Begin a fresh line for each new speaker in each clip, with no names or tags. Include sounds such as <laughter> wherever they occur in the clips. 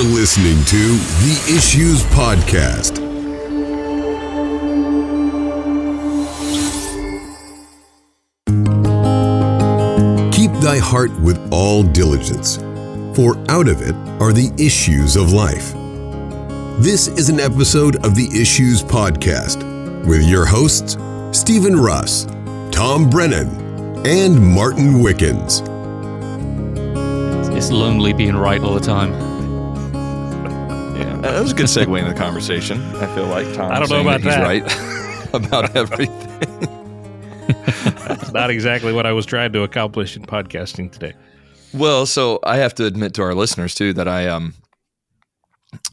You're listening to the Issues Podcast. Keep thy heart with all diligence, for out of it are the issues of life. This is an episode of the Issues Podcast with your hosts, Stephen Russ, Tom Brennan, and Martin Wickens.
It's lonely being right all the time.
That was a good segue into the conversation. I feel like Tom.
I don't know about
that.
that.
Right <laughs> about <laughs> everything.
That's not exactly what I was trying to accomplish in podcasting today.
Well, so I have to admit to our listeners too that I um,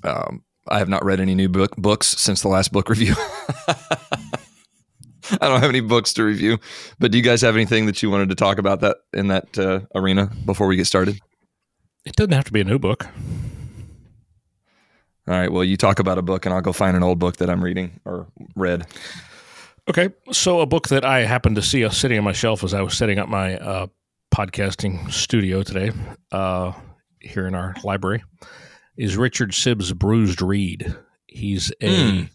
um I have not read any new book books since the last book review. <laughs> I don't have any books to review, but do you guys have anything that you wanted to talk about that in that uh, arena before we get started?
It doesn't have to be a new book.
All right. Well, you talk about a book, and I'll go find an old book that I'm reading or read.
Okay, so a book that I happened to see sitting on my shelf as I was setting up my uh, podcasting studio today uh, here in our library is Richard Sibbes' Bruised Reed. He's a
Mm.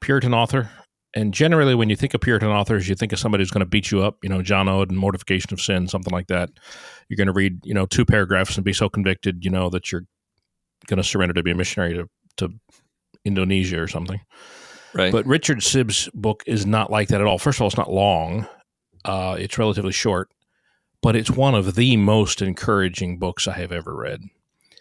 Puritan author. And generally, when you think of Puritan authors, you think of somebody who's going to beat you up, you know, John Owen and Mortification of Sin, something like that. You're going to read, you know, two paragraphs and be so convicted, you know, that you're going to surrender to be a missionary to, to Indonesia or something.
Right.
But Richard Sibbes' book is not like that at all. First of all, it's not long. Uh, it's relatively short, but it's one of the most encouraging books I have ever read.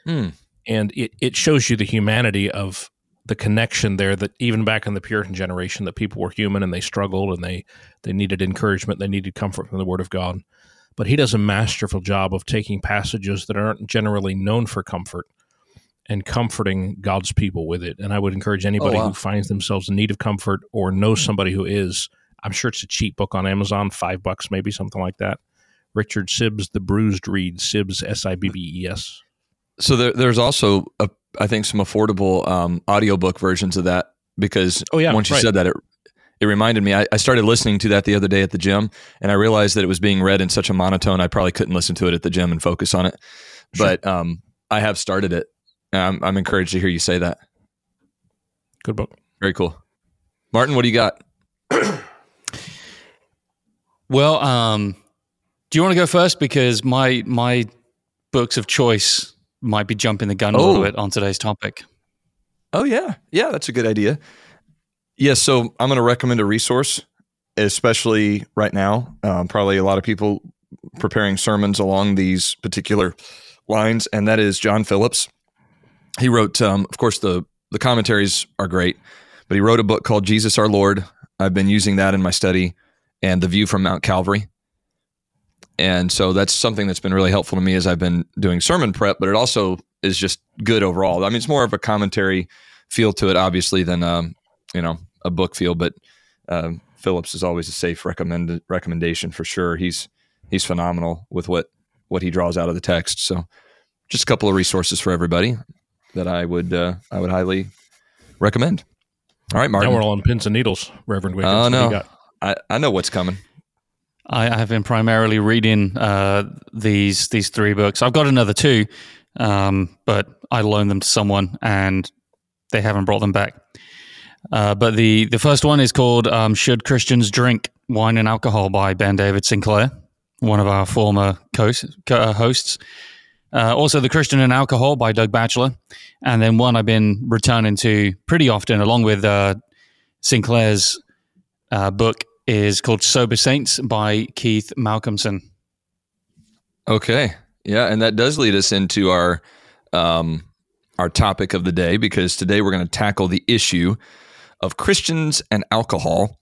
Hmm.
And it, it shows you the humanity of the connection there that even back in the Puritan generation that people were human and they struggled and they, they needed encouragement, they needed comfort from the Word of God. But he does a masterful job of taking passages that aren't generally known for comfort and comforting God's people with it. And I would encourage anybody
wow.
who finds themselves in need of comfort or knows somebody who is, I'm sure it's a cheap book on Amazon, five bucks, maybe something like that. Richard Sibbes, The Bruised Reed, Sibbes, S I B B E S.
So there, there's also, a, I think, some affordable um, audiobook versions of that because
Oh, yeah,
once you
right.
said that, it it reminded me. I, I started listening to that the other day at the gym, and I realized that it was being read in such a monotone. I probably couldn't listen to it at the gym and focus on it.
Sure.
But um, I have started it. And I'm, I'm encouraged to hear you say that.
Good book.
Very cool, Martin. What do you got? <clears throat>
Well, um, do you want to go first? Because my my books of choice might be jumping the gun a little
Oh.
bit on today's topic.
Oh yeah, yeah, that's a good idea. Yes, so I'm going to recommend a resource, especially right now. Um, probably a lot of people preparing sermons along these particular lines, and that is John Phillips. He wrote, um, of course, the the commentaries are great, but he wrote a book called Jesus Our Lord. I've been using that in my study, and the view from Mount Calvary. And so that's something that's been really helpful to me as I've been doing sermon prep, but it also is just good overall. I mean, it's more of a commentary feel to it, obviously, than um, you know a book feel. But um, Phillips is always a safe recommend recommendation for sure. He's he's phenomenal with what what he draws out of the text. So, just a couple of resources for everybody that I would uh, I would highly recommend. All right, Martin.
Now we're all on pins and needles, Reverend Wickens.
Oh
What do you
no,
got?
I, I know what's coming.
I, I have been primarily reading uh, these these three books. I've got another two, um, but I loaned them to someone and they haven't brought them back. Uh, but the the first one is called um, "Should Christians Drink Wine and Alcohol" by Ben David Sinclair, one of our former co- co- uh, hosts. Uh, also, "The Christian and Alcohol" by Doug Batchelor, and then one I've been returning to pretty often, along with uh, Sinclair's uh, book is called Sober Saints by Keith Malcomson.
Okay. Yeah, and that does lead us into our um, our topic of the day because today we're going to tackle the issue of Christians and alcohol.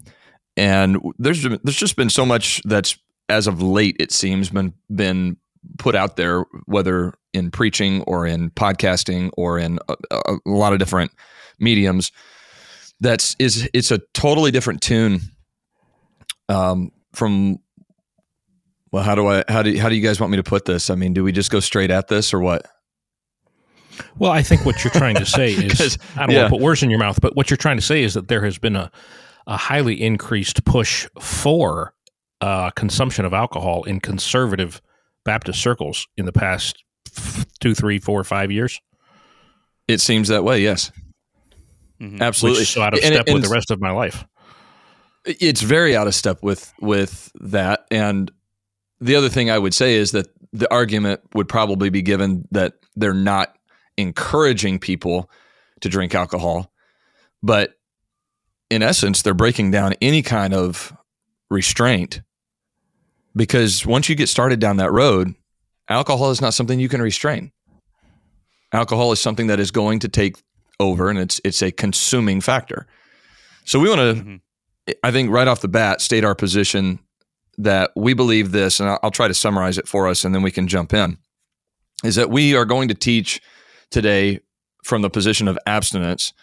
And there's there's just been so much that's as of late it seems been been put out there, whether in preaching or in podcasting or in a, a, a lot of different mediums. That's is it's a totally different tune um, from well, how do I how do how do you guys want me to put this? I mean, do we just go straight at this or what?
Well, I think what you're trying to say <laughs> is I don't
yeah.
want to put words in your mouth, but what you're trying to say is that there has been a, a highly increased push for uh, consumption of alcohol in conservative Baptist circles in the past two, three, four, five years.
It seems that way. Yes,
Mhm.
absolutely.
which is so out of
And-
step
and
with the rest of my life.
it's very out of step with with that and the other thing i would say is that the argument would probably be given that they're not encouraging people to drink alcohol but in essence they're breaking down any kind of restraint because once you get started down that road alcohol is not something you can restrain alcohol is something that is going to take over and it's it's a consuming factor so we want to
Mhm.
I think right off the bat, state our position that we believe this, and I'll, I'll try to summarize it for us, and then we can jump in. Is that we are going to teach today from the position of abstinence,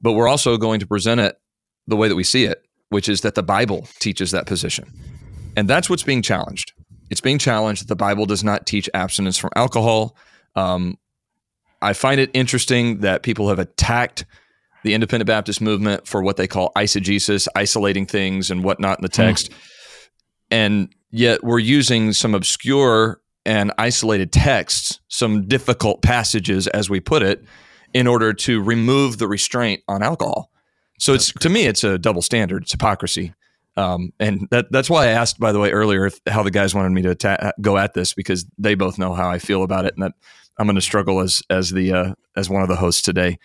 but we're also going to present it the way that we see it, which is that the Bible teaches that position, and that's what's being challenged. It's being challenged that the Bible does not teach abstinence from alcohol. Um, I find it interesting that people have attacked the independent Baptist movement for what they call eisegesis, isolating things and whatnot in the text. And yet we're using some obscure and isolated texts, some difficult passages, as we put it, in order to remove the restraint on alcohol. So it's to me, it's a double standard. It's hypocrisy. Um, and that, that's why I asked, by the way, earlier if, how the guys wanted me to atta- go at this because they both know how I feel about it, and that I'm going to struggle as as the uh, as one of the hosts today.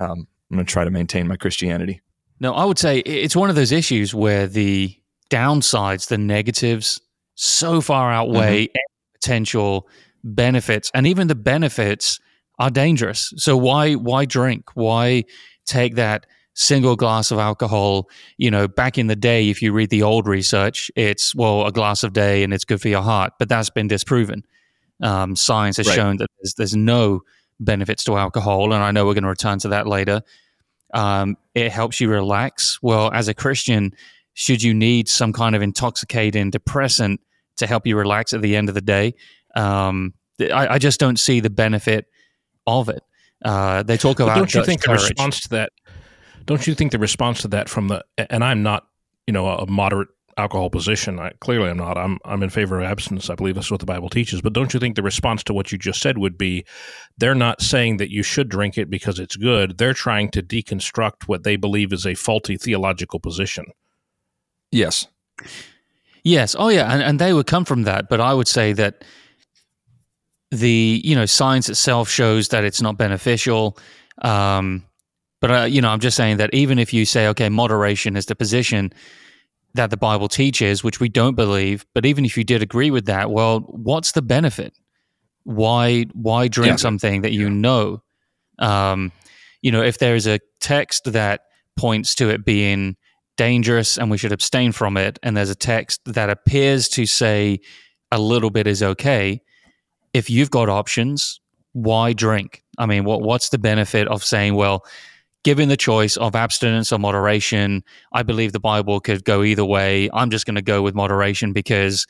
Um, I'm going to try to maintain my Christianity.
No, I would say it's one of those issues where the downsides, the negatives, so far outweigh any potential benefits, and even the benefits are dangerous. So why why drink? Why take that single glass of alcohol? You know, back in the day, if you read the old research, it's well a glass a day and it's good for your heart, but that's been disproven. Um, science has
Right.
shown that there's, there's no benefits to alcohol, and I know we're going to return to that later. Um, it helps you relax. Well, as a Christian, should you need some kind of intoxicating depressant to help you relax at the end of the day? Um, I, I just don't see the benefit of it. Uh, they talk
But
about
don't you
Dutch
think the
courage.
response to that? Don't you think the response to that from the? And I'm not, you know, a moderate alcohol position. I, clearly, I'm not. I'm I'm in favor of abstinence. I believe that's what the Bible teaches. But don't you think the response to what you just said would be, they're not saying that you should drink it because it's good. They're trying to deconstruct what they believe is a faulty theological position.
Yes.
Yes. Oh, yeah. And, and they would come from that. But I would say that the, you know, science itself shows that it's not beneficial. Um, but, uh, you know, I'm just saying that even if you say, okay, moderation is the position that the Bible teaches, which we don't believe, but even if you did agree with that, well, what's the benefit? Why, why drink
Yeah.
something that you know? Um, you know, if there is a text that points to it being dangerous and we should abstain from it, and there's a text that appears to say a little bit is okay, if you've got options, why drink? I mean, what what's the benefit of saying, well, given the choice of abstinence or moderation, I believe the Bible could go either way. I'm just going to go with moderation because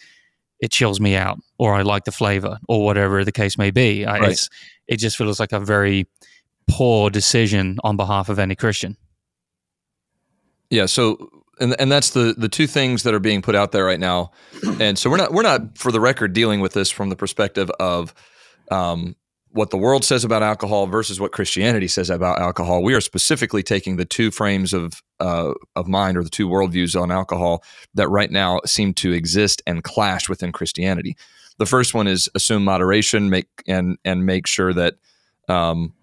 it chills me out, or I like the flavor, or whatever the case may be. I,
Right.
it just feels like a very poor decision on behalf of any Christian.
Yeah. So, and and that's the the two things that are being put out there right now. And so we're not we're not for the record dealing with this from the perspective of um, what the world says about alcohol versus what Christianity says about alcohol. We are specifically taking the two frames of uh, of mind or the two worldviews on alcohol that right now seem to exist and clash within Christianity. The first one is assume moderation, make and and make sure that um,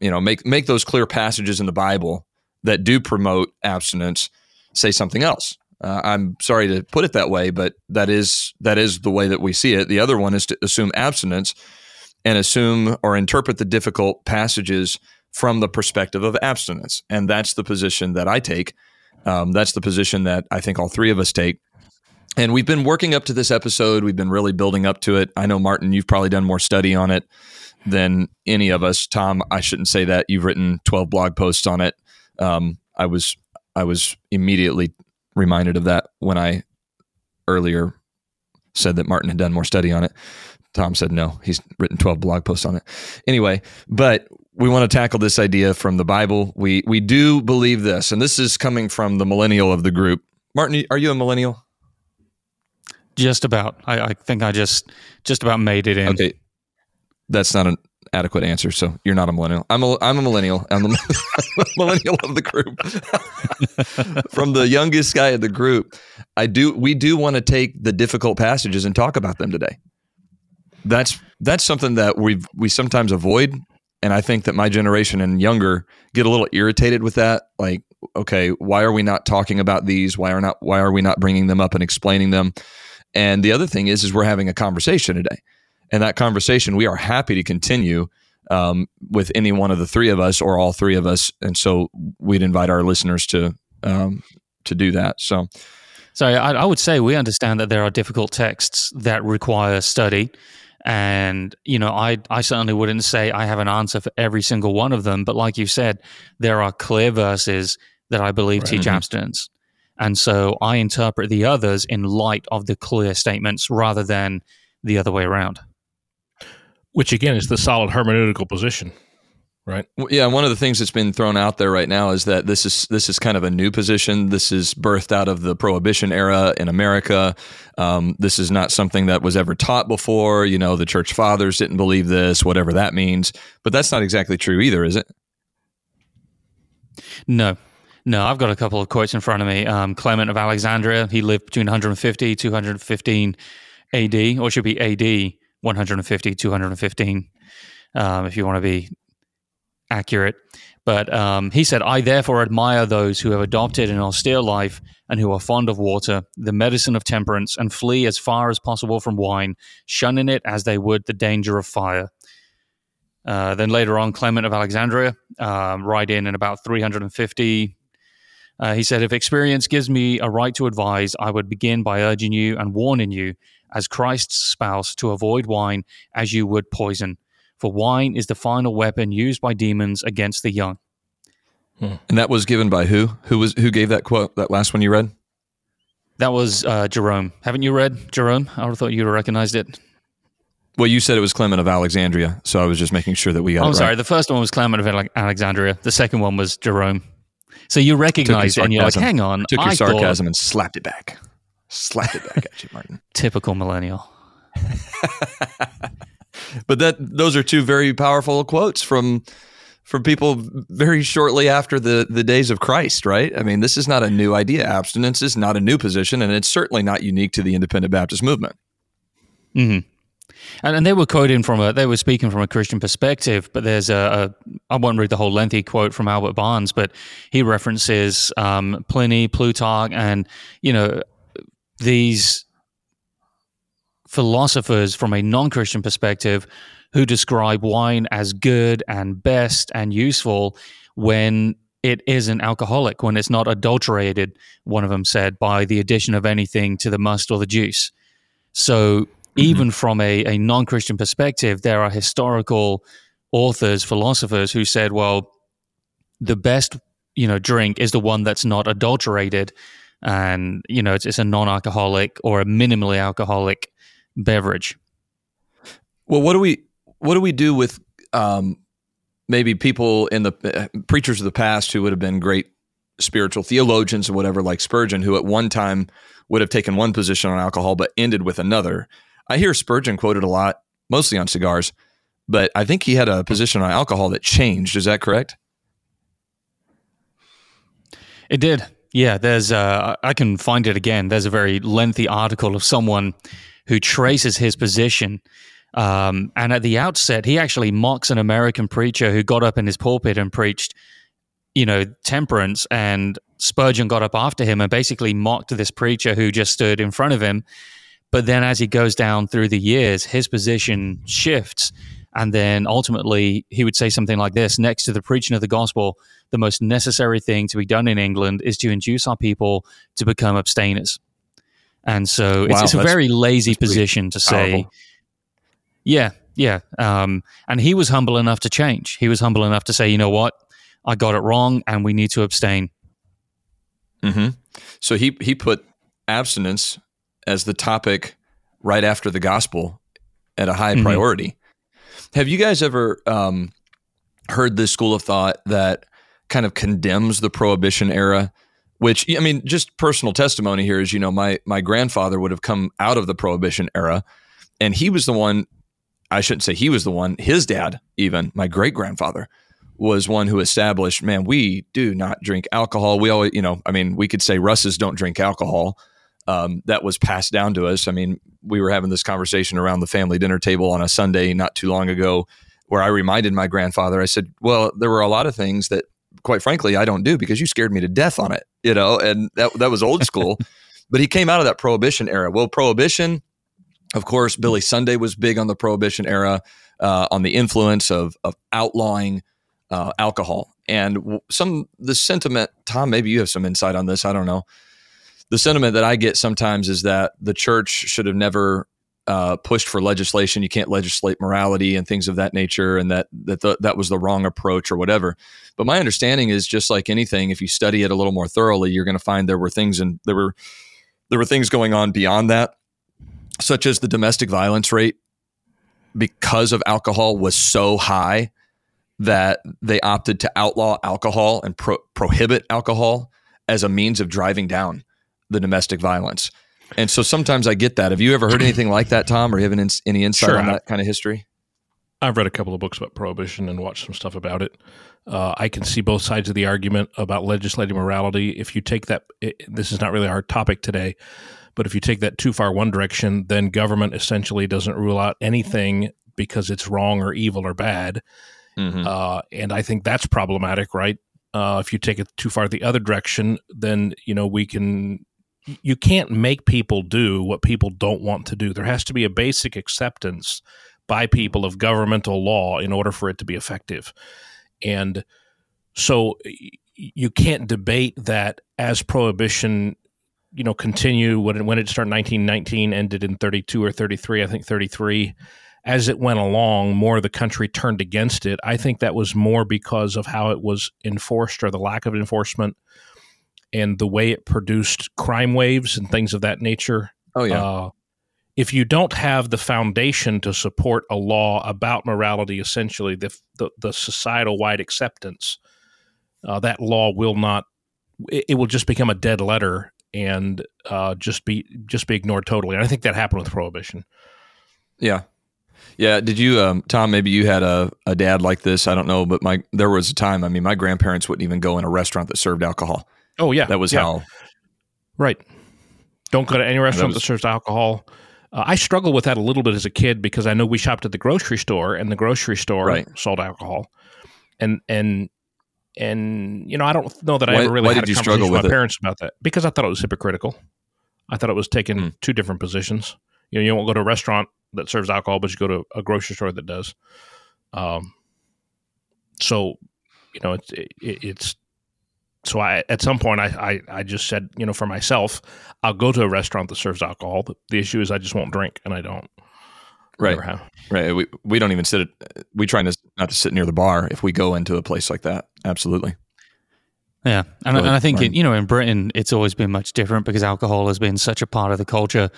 you know make make those clear passages in the Bible that do promote abstinence say something else. Uh, I'm sorry to put it that way, but that is that is the way that we see it. The other one is to assume abstinence and assume or interpret the difficult passages from the perspective of abstinence, and that's the position that I take. Um, that's the position that I think all three of us take. And we've been working up to this episode. We've been really building up to it. I know Martin, you've probably done more study on it than any of us. Tom, I shouldn't say that. You've written 12 blog posts on it. Um, I was I was immediately reminded of that when I earlier said that Martin had done more study on it. Tom said no, he's written 12 blog posts on it. Anyway, but we want to tackle this idea from the Bible. We we do believe this, and this is coming from the millennial of the group. Martin, are you a millennial?
Just about. I, I think I just just about made it in.
Okay, that's not an adequate answer. So you're not a millennial. I'm a I'm a millennial. I'm the <laughs> millennial of the group. <laughs> From the youngest guy in the group, I do we do want to take the difficult passages and talk about them today. That's that's something that we we sometimes avoid, and I think that my generation and younger get a little irritated with that. Like, okay, why are we not talking about these? Why are not why are we not bringing them up and explaining them? And the other thing is, is we're having a conversation today, and that conversation we are happy to continue um, with any one of the three of us or all three of us. And so we'd invite our listeners to um, to do that. So,
so I, I would say we understand that there are difficult texts that require study. And, you know, I, I certainly wouldn't say I have an answer for every single one of them. But like you said, there are clear verses that I believe right. teach mm-hmm. abstinence. And so I interpret the others in light of the clear statements rather than the other way around.
Which again is the solid hermeneutical position, right?
Yeah, one of the things that's been thrown out there right now is that this is this is kind of a new position. This is birthed out of the Prohibition era in America. Um, this is not something that was ever taught before. You know, the church fathers didn't believe this, whatever that means. But that's not exactly true either, is it?
No, no, I've got a couple of quotes in front of me. Um, Clement of Alexandria, he lived between 150 215 AD, or should be AD 150 215, um, if you want to be accurate. But um, he said, I therefore admire those who have adopted an austere life and who are fond of water, the medicine of temperance, and flee as far as possible from wine, shunning it as they would the danger of fire. Uh, then later on, Clement of Alexandria, um, right in in about 350 uh, he said, If experience gives me a right to advise, I would begin by urging you and warning you, as Christ's spouse, to avoid wine as you would poison. For wine is the final weapon used by demons against the young.
Hmm. And that was given by who? Who was who gave that quote? That last one you read?
That was uh, Jerome. Haven't you read Jerome? I would have thought you'd have recognized it.
Well, you said it was Clement of Alexandria, so I was just making sure that we got.
I'm sorry. The first one was Clement of Alexandria. The second one was Jerome. So you recognize it and you're like, hang on.
Took your I sarcasm thought... and slapped it back. Slapped it back at you, Martin. <laughs>
Typical millennial. <laughs>
but that those are two very powerful quotes from from people very shortly after the the days of Christ, right? I mean, this is not a new idea. Abstinence is not a new position, and it's certainly not unique to the independent Baptist movement.
Mm-hmm. And, and they were quoting from a, they were speaking from a Christian perspective, but there's a, a I won't read the whole lengthy quote from Albert Barnes, but he references um, Pliny, Plutarch, and, you know, these philosophers from a non Christian perspective who describe wine as good and best and useful when it isn't alcoholic, when it's not adulterated, one of them said, by the addition of anything to the must or the juice. So Mm-hmm. even from a, a non Christian perspective, there are historical authors, philosophers who said, well, the best you know drink is the one that's not adulterated and you know it's, it's a non-alcoholic or a minimally alcoholic beverage
well what do we what do we do with um, maybe people in the uh, preachers of the past who would have been great spiritual theologians or whatever like spurgeon who at one time would have taken one position on alcohol but ended with another I hear Spurgeon quoted a lot, mostly on cigars, but I think he had a position on alcohol that changed. Is that correct?
It did. Yeah, there's uh, I can find it again. There's a very lengthy article of someone who traces his position. Um, and at the outset, he actually mocks an American preacher who got up in his pulpit and preached, you know, temperance. And Spurgeon got up after him and basically mocked this preacher who just stood in front of him but then as he goes down through the years, his position shifts. And then ultimately, he would say something like this Next to the preaching of the gospel, the most necessary thing to be done in England is to induce our people to become abstainers. And so wow, it's, it's, a very lazy position to say, yeah, yeah. Um, and he was humble enough to change. He was humble enough to say, you know what? I got it wrong and we need to abstain.
Mm-hmm. So he, he put abstinence as the topic right after the gospel at a high mm-hmm. priority. Have you guys ever um, heard this school of thought that kind of condemns the prohibition era? Which I mean, just personal testimony here is, you know, my my grandfather would have come out of the prohibition era, and he was the one I shouldn't say he was the one. His dad, even my great grandfather, was one who established. Man, we do not drink alcohol. We always, you know, I mean, we could say Russes don't drink alcohol. Um, that was passed down to us. I mean, we were having this conversation around the family dinner table on a Sunday not too long ago, where I reminded my grandfather. I said, "Well, there were a lot of things that, quite frankly, I don't do because you scared me to death on it." You know, and that that was old school. <laughs> but he came out of that prohibition era. Well, prohibition of course, Billy Sunday was big on the Prohibition era, uh, on the influence of, of outlawing uh, alcohol. And some the sentiment, Tom, maybe you have some insight on this. I don't know. The sentiment that I get sometimes is that the church should have never uh, pushed for legislation. You can't legislate morality and things of that nature, and that that the, that was the wrong approach or whatever. But my understanding is just like anything, if you study it a little more thoroughly, you're going to find there were things and there were there were things going on beyond that such as the domestic violence rate because of alcohol was so high that they opted to outlaw alcohol and pro- prohibit alcohol as a means of driving down the domestic violence. And so sometimes I get that. Have you ever heard anything like that, Tom, or you have any insight sure, on that kind of history?
I've read a couple of books about prohibition and watched some stuff about it. Uh, I can see both sides of the argument about legislating morality. If you take that, it, this is not really our topic today, but if you take that too far one direction, then government essentially doesn't rule out anything because it's wrong or evil or bad. Mm-hmm. Uh, and I think that's problematic, right? Uh, if you take it too far the other direction, then you know we can. You can't make people do what people don't want to do. There has to be a basic acceptance by people of governmental law in order for it to be effective. And so you can't debate that as prohibition you know continue when it, when it started 1919 ended in 32 or 33 i think 33 as it went along more of the country turned against it i think that was more because of how it was enforced or the lack of enforcement and the way it produced crime waves and things of that nature
oh yeah uh,
if you don't have the foundation to support a law about morality essentially the, the, the societal wide acceptance uh, that law will not it, it will just become a dead letter and uh, just be just be ignored totally. And I think that happened with prohibition.
Yeah, yeah. Did you, um, Tom? Maybe you had a, a dad like this. I don't know, but my there was a time. I mean, my grandparents wouldn't even go in a restaurant that served alcohol.
Oh yeah,
that was
yeah.
how.
Right. Don't go to any restaurant that, was, that serves alcohol. Uh, I struggled with that a little bit as a kid because I know we shopped at the grocery store, and the grocery store
right.
sold alcohol, and and and you know, I don't know that I ever really had a conversation with, with my parents about that because I thought it was hypocritical. I thought it was taking mm. two different positions. You know, you don't go to a restaurant that serves alcohol, but you go to a grocery store that does. Um, so, you know, it's it, it's so I at some point I, I I just said, you know, for myself, I'll go to a restaurant that serves alcohol. But the issue is I just won't drink, and I don't.
Right. Right. We we don't even sit. At, we try not to sit near the bar if we go into a place like that. Absolutely.
Yeah, and, and I think it, you know in Britain it's always been much different because alcohol has been such a part of the culture.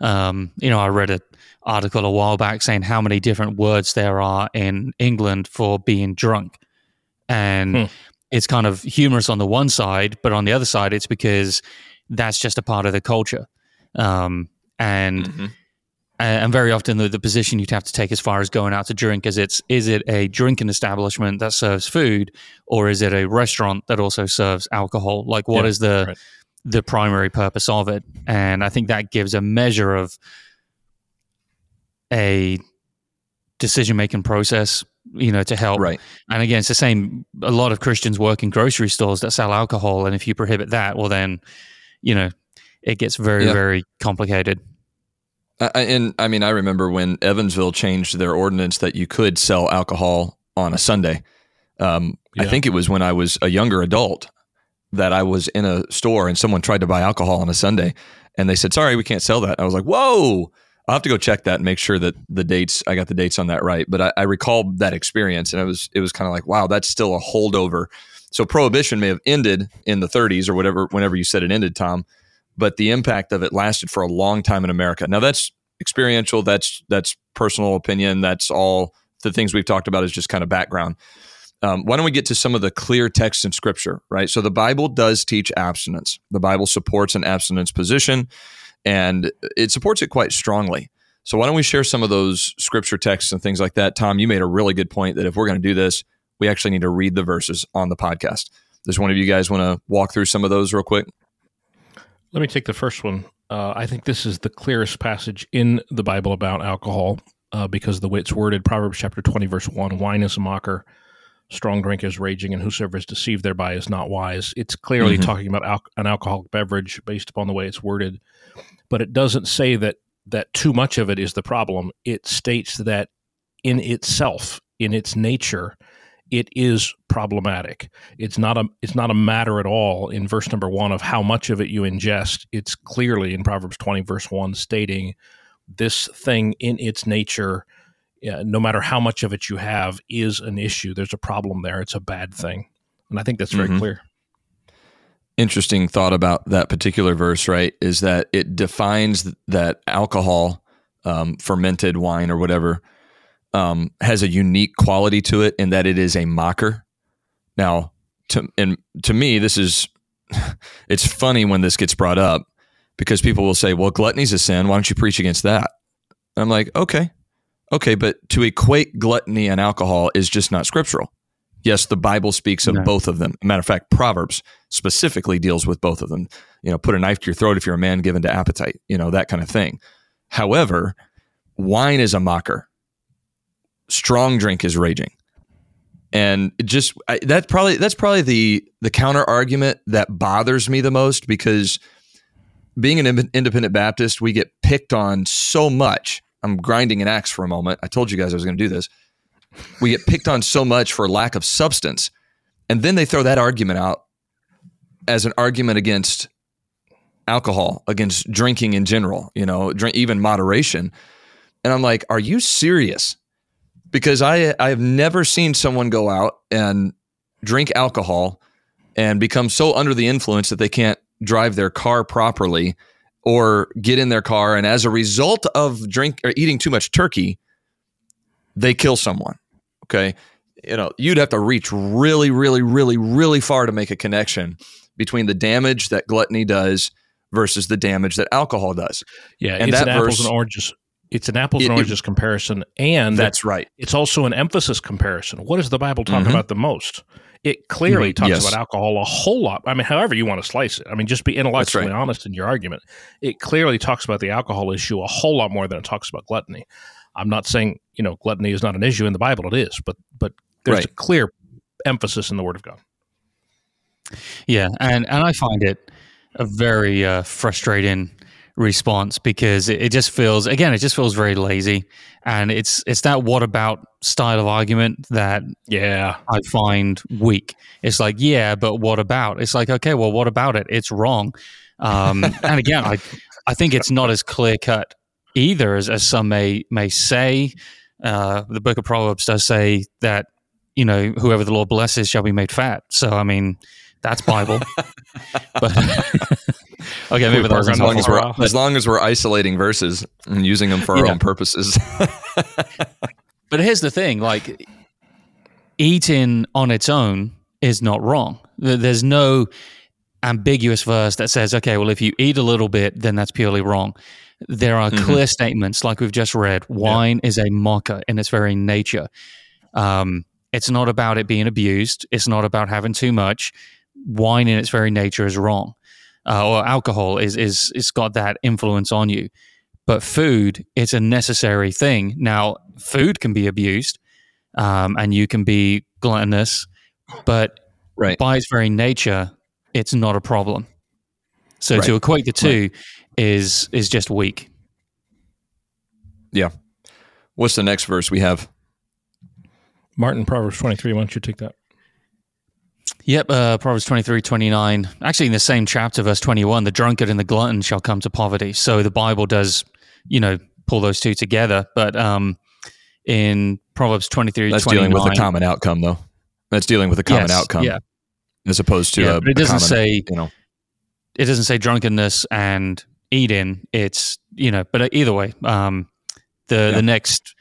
Um, you know, I read an article a while back saying how many different words there are in England for being drunk, and hmm. It's kind of humorous on the one side, but on the other side, it's because that's just a part of the culture. Um, and mm-hmm and very often the, the position you'd have to take as far as going out to drink is it's is it a drinking establishment that serves food or is it a restaurant that also serves alcohol like what yeah, is the right. the primary purpose of it and i think that gives a measure of a decision making process you know to help
right
and again it's the same a lot of christians work in grocery stores that sell alcohol and if you prohibit that well then you know it gets very yeah. very complicated
and I mean, I remember when Evansville changed their ordinance that you could sell alcohol on a Sunday. Um, yeah. I think it was when I was a younger adult that I was in a store and someone tried to buy alcohol on a Sunday, and they said, "Sorry, we can't sell that." I was like, "Whoa!" I'll have to go check that and make sure that the dates I got the dates on that right. But I, I recall that experience, and it was it was kind of like, wow, that's still a holdover. So prohibition may have ended in the 30s or whatever, whenever you said it ended, Tom but the impact of it lasted for a long time in America. Now that's experiential, that's that's personal opinion, that's all the things we've talked about is just kind of background. Um, why don't we get to some of the clear texts in Scripture, right? So the Bible does teach abstinence. The Bible supports an abstinence position, and it supports it quite strongly. So why don't we share some of those scripture texts and things like that? Tom, you made a really good point that if we're going to do this, we actually need to read the verses on the podcast. Does one of you guys want to walk through some of those real quick?
Let me take the first one. Uh, I think this is the clearest passage in the Bible about alcohol uh, because the way it's worded. Proverbs chapter 20, verse 1 Wine is a mocker, strong drink is raging, and whosoever is deceived thereby is not wise. It's clearly mm-hmm. talking about al- an alcoholic beverage based upon the way it's worded, but it doesn't say that that too much of it is the problem. It states that in itself, in its nature, it is problematic. It's not a it's not a matter at all in verse number 1 of how much of it you ingest. It's clearly in Proverbs 20 verse 1 stating this thing in its nature uh, no matter how much of it you have is an issue. There's a problem there. It's a bad thing. And I think that's very mm-hmm. clear.
Interesting thought about that particular verse, right? Is that it defines that alcohol, um, fermented wine or whatever, um, has a unique quality to it in that it is a mocker. Now, to and to me, this is <laughs> it's funny when this gets brought up because people will say, "Well, gluttony's a sin. Why don't you preach against that?" And I'm like, "Okay, okay, but to equate gluttony and alcohol is just not scriptural." Yes, the Bible speaks of no. both of them. Matter of fact, Proverbs specifically deals with both of them. You know, put a knife to your throat if you're a man given to appetite. You know that kind of thing. However, wine is a mocker strong drink is raging and just I, that probably that's probably the the counter argument that bothers me the most because being an independent baptist we get picked on so much i'm grinding an axe for a moment i told you guys i was going to do this we get picked on so much for lack of substance. And then they throw that argument out as an argument against alcohol against drinking in general you know drink, even moderation. And i'm like are you serious? Because I I have never seen someone go out and drink alcohol and become so under the influence that they can't drive their car properly or get in their car. And as a result of drink or eating too much turkey they kill someone okay you know you'd have to reach really really really really far to make a connection between the damage that gluttony does versus the damage that alcohol does
yeah and it's that an verse, apples and oranges it's an apples it, and oranges it, comparison, and
that's right.
It's also an emphasis comparison. What does the Bible talk mm-hmm. about the most? It clearly mm-hmm. talks yes. about alcohol a whole lot. I mean, however you want to slice it. I mean, just be intellectually right. honest in your argument. It clearly talks about the alcohol issue a whole lot more than it talks about gluttony. I'm not saying you know gluttony is not an issue in the Bible. It is, but but there's right. a clear emphasis in the Word of God.
Yeah, and and I find it a very uh, frustrating response because it, it, just feels again it just feels very lazy and it's it's that what about style of argument that
yeah
i find weak it's like yeah but what about it's like okay well what about it it's wrong um, <laughs> and again i i think it's not as clear cut either as, as some may may say uh, the book of proverbs does say that you know whoever the lord blesses shall be made fat so i mean that's bible <laughs> but <laughs>
Okay, maybe that's as long as we're off. as long as we're isolating verses and using them for our yeah. own purposes. <laughs>
but here's the thing: like eating on its own is not wrong. There's no ambiguous verse that says, okay, well, if you eat a little bit, then that's purely wrong. There are mm-hmm. clear statements, like we've just read. Wine yeah. is a mocker in its very nature. Um, it's not about it being abused. It's not about having too much. Wine in its very nature is wrong uh, or alcohol is is it's got that influence on you. But food, it's a necessary thing. Now, food can be abused, um, and you can be gluttonous, but right. by its very nature, it's not a problem. So right. to equate the two right. Is is just weak.
Yeah. What's the next verse we have?
Martin, Proverbs 23. Why don't you take that?
Yep, uh, Proverbs 23, 29. Actually, in the same chapter, verse 21, the drunkard and the glutton shall come to poverty. So the Bible does, you know, pull those two together. But um, in Proverbs 23,
That's
29,
dealing with a common outcome, though. That's dealing with a common yes, outcome.
Yeah.
As opposed to yeah,
a, but it doesn't common, say, you know, it doesn't say drunkenness and eating. It's, you know, but either way, um, the, yeah. the next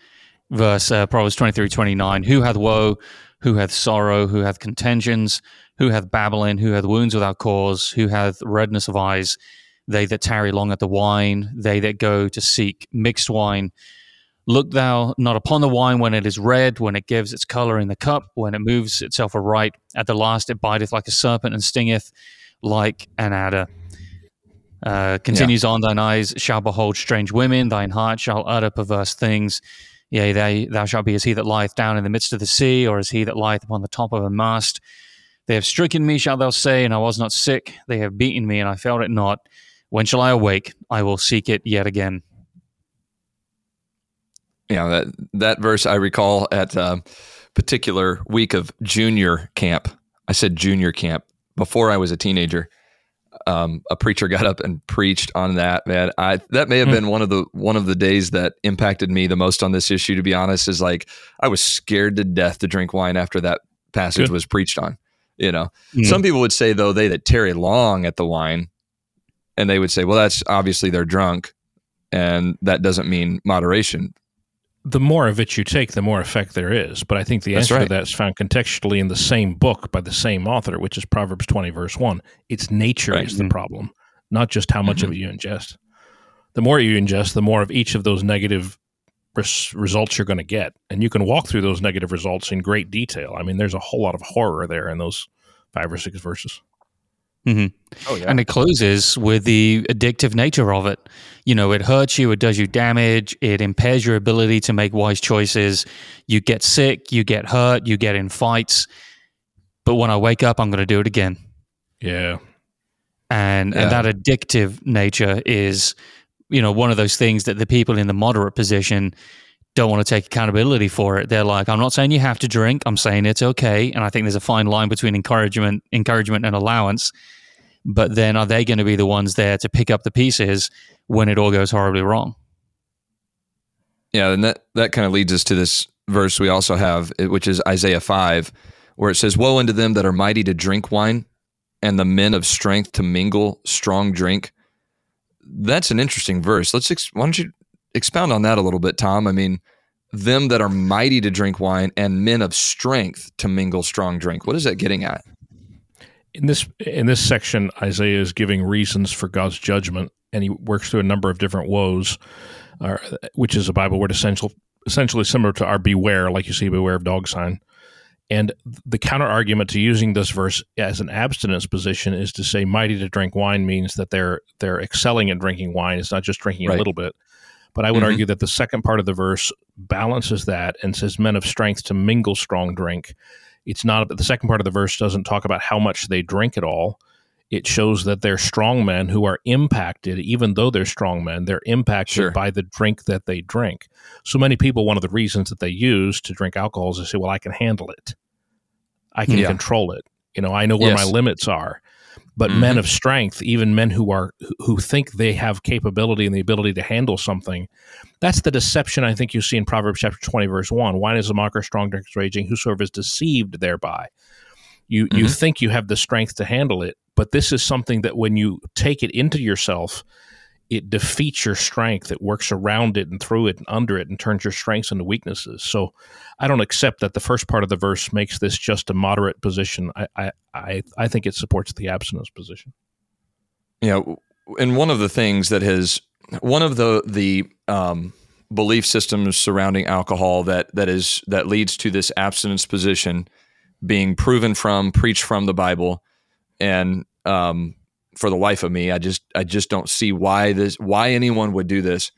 verse, uh, Proverbs 23, 29, who hath woe who hath sorrow, who hath contentions, who hath babbling, who hath wounds without cause, who hath redness of eyes, they that tarry long at the wine, they that go to seek mixed wine. Look thou not upon the wine when it is red, when it gives its color in the cup, when it moves itself aright. At the last it biteth like a serpent and stingeth like an adder. Uh, continues yeah. on, thine eyes shall behold strange women, thine heart shall utter perverse things. Yea, they, thou shalt be as he that lieth down in the midst of the sea, or as he that lieth upon the top of a mast. They have stricken me, shalt thou say, and I was not sick. They have beaten me, and I felt it not. When shall I awake? I will seek it yet again.
Yeah, that that verse I recall at a particular week of junior camp. I said junior camp before I was a teenager. Um, a preacher got up and preached on that. Man, I that may have hmm. been one of the one of the days that impacted me the most on this issue. To be honest, is like I was scared to death to drink wine after that passage Good. was preached on. You know, mm. some people would say though they that tarry long at the wine, and they would say, well, that's obviously they're drunk, and that doesn't mean moderation
the more of it you take, the more effect there is. But I think the answer right. to that is found contextually in the same book by the same author, which is Proverbs 20, verse 1. Its nature right. is the mm-hmm. problem, not just how much mm-hmm. of it you ingest. The more you ingest, the more of each of those negative res- results you're going to get. And you can walk through those negative results in great detail. I mean, there's a whole lot of horror there in those five or six verses.
Mm-hmm. Oh, yeah. And it closes with the addictive nature of it. You know, it hurts you, it does you damage, it impairs your ability to make wise choices. You get sick, you get hurt, you get in fights. But when I wake up, I'm going to do it again.
Yeah.
And, yeah. and that addictive nature is, you know, one of those things that the people in the moderate position don't want to take accountability for it. They're like, I'm not saying you have to drink. I'm saying it's okay. And I think there's a fine line between encouragement, encouragement and allowance. But then are they going to be the ones there to pick up the pieces when it all goes horribly wrong?
Yeah, and that that kind of leads us to this verse we also have, which is Isaiah five, where it says, "Woe unto them that are mighty to drink wine, and the men of strength to mingle strong drink." That's an interesting verse. Let's ex- why don't you expound on that a little bit, Tom. I mean, them that are mighty to drink wine and men of strength to mingle strong drink. What is that getting at?
In this in this section, Isaiah is giving reasons for God's judgment, and he works through a number of different woes, uh, which is a Bible word essential, essentially similar to our beware, like you see beware of dog sign. And the counter argument to using this verse as an abstinence position is to say mighty to drink wine means that they're they're excelling at drinking wine. It's not just drinking right. a little bit. But I would mm-hmm. argue that the second part of the verse balances that and says, Men of strength to mingle strong drink. It's not, the second part of the verse doesn't talk about how much they drink at all. It shows that they're strong men who are impacted, even though they're strong men, they're impacted sure. by the drink that they drink. So many people, one of the reasons that they use to drink alcohol is to say, Well, I can handle it, I can yeah. control it. You know, I know where yes. my limits are but mm-hmm. men of strength, even men who are who think they have capability and the ability to handle something, that's the deception I think you see in Proverbs chapter twenty, verse one. Wine is a mocker, strong drink is raging. Whosoever is deceived thereby, you mm-hmm. you think you have the strength to handle it, but this is something that when you take it into yourself, it defeats your strength. It works around it and through it and under it and turns your strengths into weaknesses. So I don't accept that the first part of the verse makes this just a moderate position. I I I, think it supports the abstinence position.
Yeah, and one of the things that has one of the the um, belief systems surrounding alcohol that that is that leads to this abstinence position being proven from preached from the Bible and um, for the life of me. I just I just don't see why this why anyone would do this.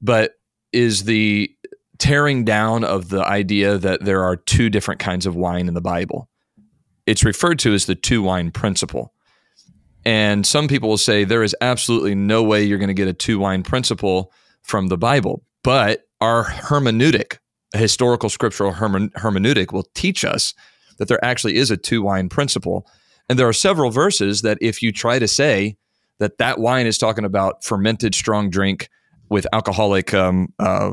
But is the tearing down of the idea that there are two different kinds of wine in the Bible. It's referred to as the two wine principle. And some people will say there is absolutely no way you're going to get a two wine principle from the Bible. But our hermeneutic, historical scriptural hermeneutic, will teach us that there actually is a two wine principle and there are several verses that if you try to say that that wine is talking about fermented strong drink with alcoholic um, uh,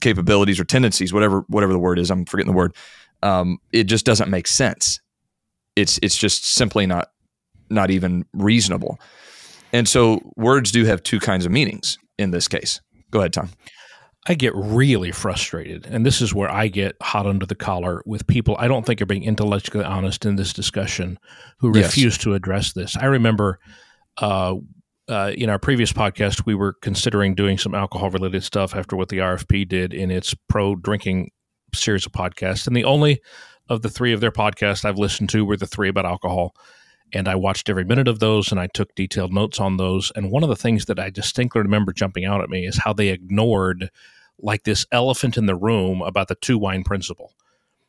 capabilities or tendencies, whatever whatever the word is, I'm forgetting the word. Um, it just doesn't make sense. It's it's just simply not not even reasonable. And so words do have two kinds of meanings in this case. Go ahead, Tom.
I get really frustrated, and this is where I get hot under the collar with people I don't think are being intellectually honest in this discussion who refuse yes. to address this. I remember uh, uh, in our previous podcast, we were considering doing some alcohol related stuff after what the RFP did in its pro drinking series of podcasts. And the only of the three of their podcasts I've listened to were the three about alcohol. And I watched every minute of those and I took detailed notes on those. And one of the things that I distinctly remember jumping out at me is how they ignored like this elephant in the room about the two wine principle.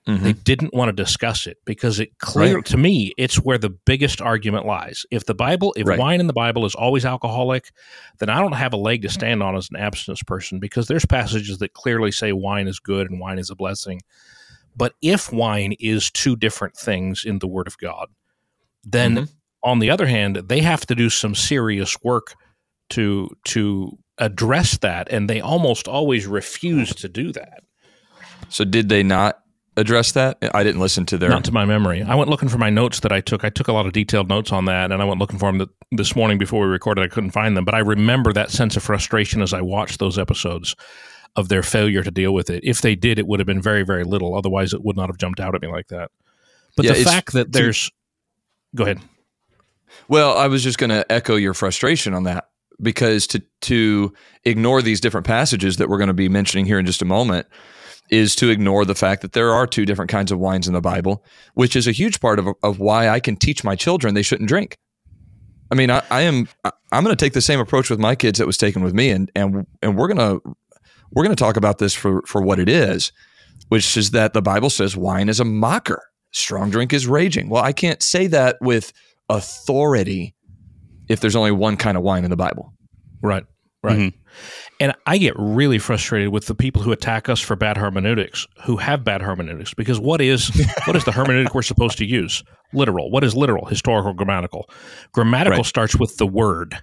Mm-hmm. They didn't want to discuss it because it clear right. to me it's where the biggest argument lies. If the Bible, if right. wine in the Bible is always alcoholic, then I don't have a leg to stand on as an abstinence person because there's passages that clearly say wine is good and wine is a blessing. But if wine is two different things in the Word of God, then mm-hmm. on the other hand, they have to do some serious work to to address that, and they almost always refuse to do that.
So, did they not address that? I didn't listen to their.
Not to my memory. I went looking for my notes that I took. I took a lot of detailed notes on that, and I went looking for them this morning before we recorded. I couldn't find them, but I remember that sense of frustration as I watched those episodes of their failure to deal with it. If they did, it would have been very, very little. Otherwise, it would not have jumped out at me like that. But yeah, the fact that there's. Go ahead.
Well, I was just going to echo your frustration on that because to to ignore these different passages that we're going to be mentioning here in just a moment is to ignore the fact that there are two different kinds of wines in the Bible, which is a huge part of, of why I can teach my children they shouldn't drink. I mean, I, I am I'm going to take the same approach with my kids that was taken with me, and and and we're gonna we're gonna talk about this for for what it is, which is that the Bible says wine is a mocker strong drink is raging. Well, I can't say that with authority if there's only one kind of wine in the Bible.
Right. Right. Mm-hmm. And I get really frustrated with the people who attack us for bad hermeneutics, who have bad hermeneutics, because what is <laughs> what is the hermeneutic we're supposed to use? Literal. What is literal? Historical, grammatical. Grammatical right. starts with the word.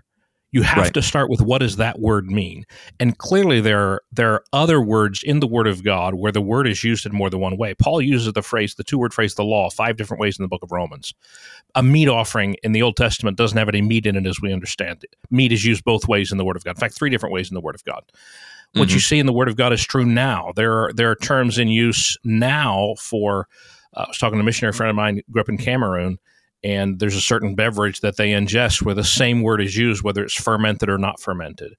You have right. to start with what does that word mean? And clearly there are, there are other words in the word of God where the word is used in more than one way. Paul uses the phrase, the two word phrase, the law, five different ways in the book of Romans. A meat offering in the Old Testament doesn't have any meat in it as we understand it. Meat is used both ways in the word of God. In fact, three different ways in the word of God. What mm-hmm. you see in the word of God is true now. There are, there are terms in use now for, uh, I was talking to a missionary friend of mine, grew up in Cameroon and there's a certain beverage that they ingest where the same word is used, whether it's fermented or not fermented.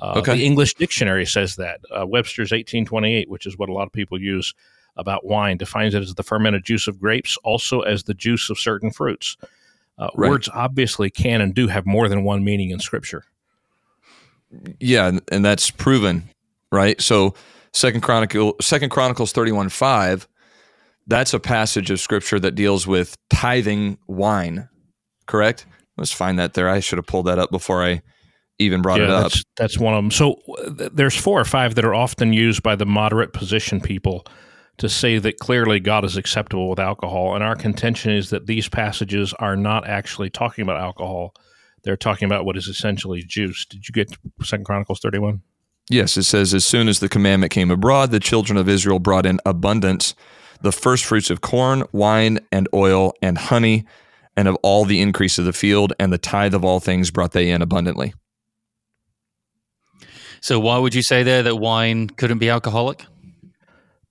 Uh, okay. The English dictionary says that. Uh, Webster's 1828, which is what a lot of people use about wine, defines it as the fermented juice of grapes, also as the juice of certain fruits. Uh, right. Words obviously can and do have more than one meaning in Scripture.
Yeah, and that's proven, right? So, Second Chronicle, Second Chronicles thirty one five that's a passage of scripture that deals with tithing wine, correct? Let's find that there. I should have pulled that up before I even brought yeah, it up.
That's, that's one of them. So uh, th- there's four or five that are often used by the moderate position people to say that clearly God is acceptable with alcohol. And our contention is that these passages are not actually talking about alcohol. They're talking about what is essentially juice. Did you get Second Chronicles 31?
Yes, it says, As soon as the commandment came abroad, the children of Israel brought in abundance the first fruits of corn, wine, and oil, and honey, and of all the increase of the field, and the tithe of all things brought they in abundantly.
So, why would you say there that wine couldn't be alcoholic?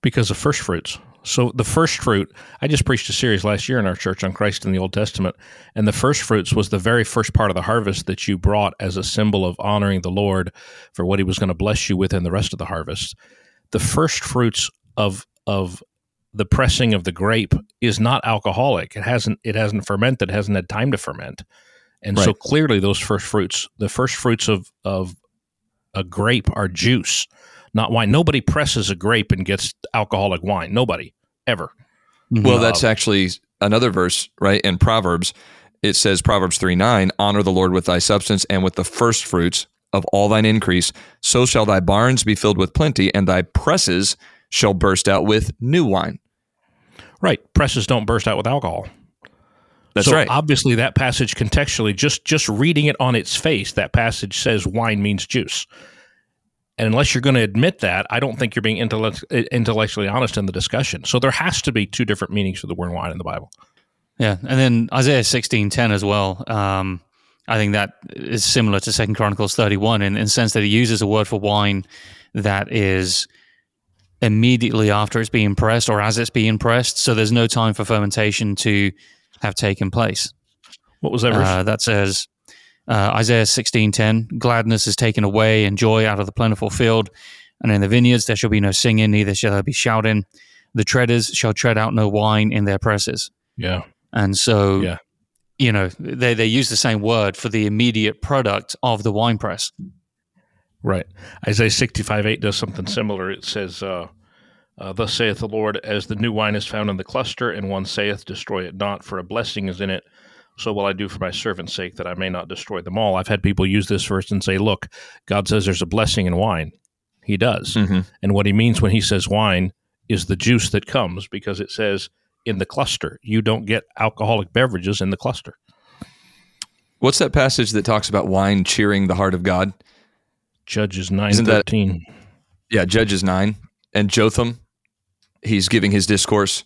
Because of first fruits. So, the first fruit, I just preached a series last year in our church on Christ in the Old Testament, and the first fruits was the very first part of the harvest that you brought as a symbol of honoring the Lord for what he was going to bless you with in the rest of the harvest. The first fruits of of the pressing of the grape is not alcoholic. It hasn't it hasn't fermented, hasn't had time to ferment. And right. so clearly those first fruits, the first fruits of of a grape are juice, not wine. Nobody presses a grape and gets alcoholic wine. Nobody ever.
Mm-hmm. Well, that's actually another verse, right? In Proverbs, it says Proverbs 3 9, honor the Lord with thy substance and with the first fruits of all thine increase. So shall thy barns be filled with plenty, and thy presses shall burst out with new wine.
Right. Presses don't burst out with alcohol.
That's
so
right.
Obviously, that passage contextually, just just reading it on its face, that passage says wine means juice. And unless you're going to admit that, I don't think you're being intellect- intellectually honest in the discussion. So there has to be two different meanings for the word wine in the Bible.
Yeah, and then Isaiah sixteen ten as well. Um, I think that is similar to Second Chronicles thirty one in, in the sense that it uses a word for wine that is immediately after it's being pressed or as it's being pressed. So there's no time for fermentation to have taken place.
What was that?
Uh, that says Uh, Isaiah 16:10, gladness is taken away and joy out of the plentiful field, and in the vineyards there shall be no singing, neither shall there be shouting. The treaders shall tread out no wine in their presses.
Yeah.
And so,
Yeah.
you know, they, they use the same word for the immediate product of the wine press.
Right. Isaiah 65 8 does something similar. It says, uh, uh, Thus saith the Lord, as the new wine is found in the cluster, and one saith, Destroy it not, for a blessing is in it. So will I do for my servant's sake, that I may not destroy them all. I've had people use this verse and say, Look, God says there's a blessing in wine. He does.
Mhm.
And what he means when he says wine is the juice that comes, because it says in the cluster. You don't get alcoholic beverages in the cluster.
What's that passage that talks about wine cheering the heart of God?
Judges nine
Isn't that-
thirteen.
Yeah, Judges 9. And Jotham, he's giving his discourse.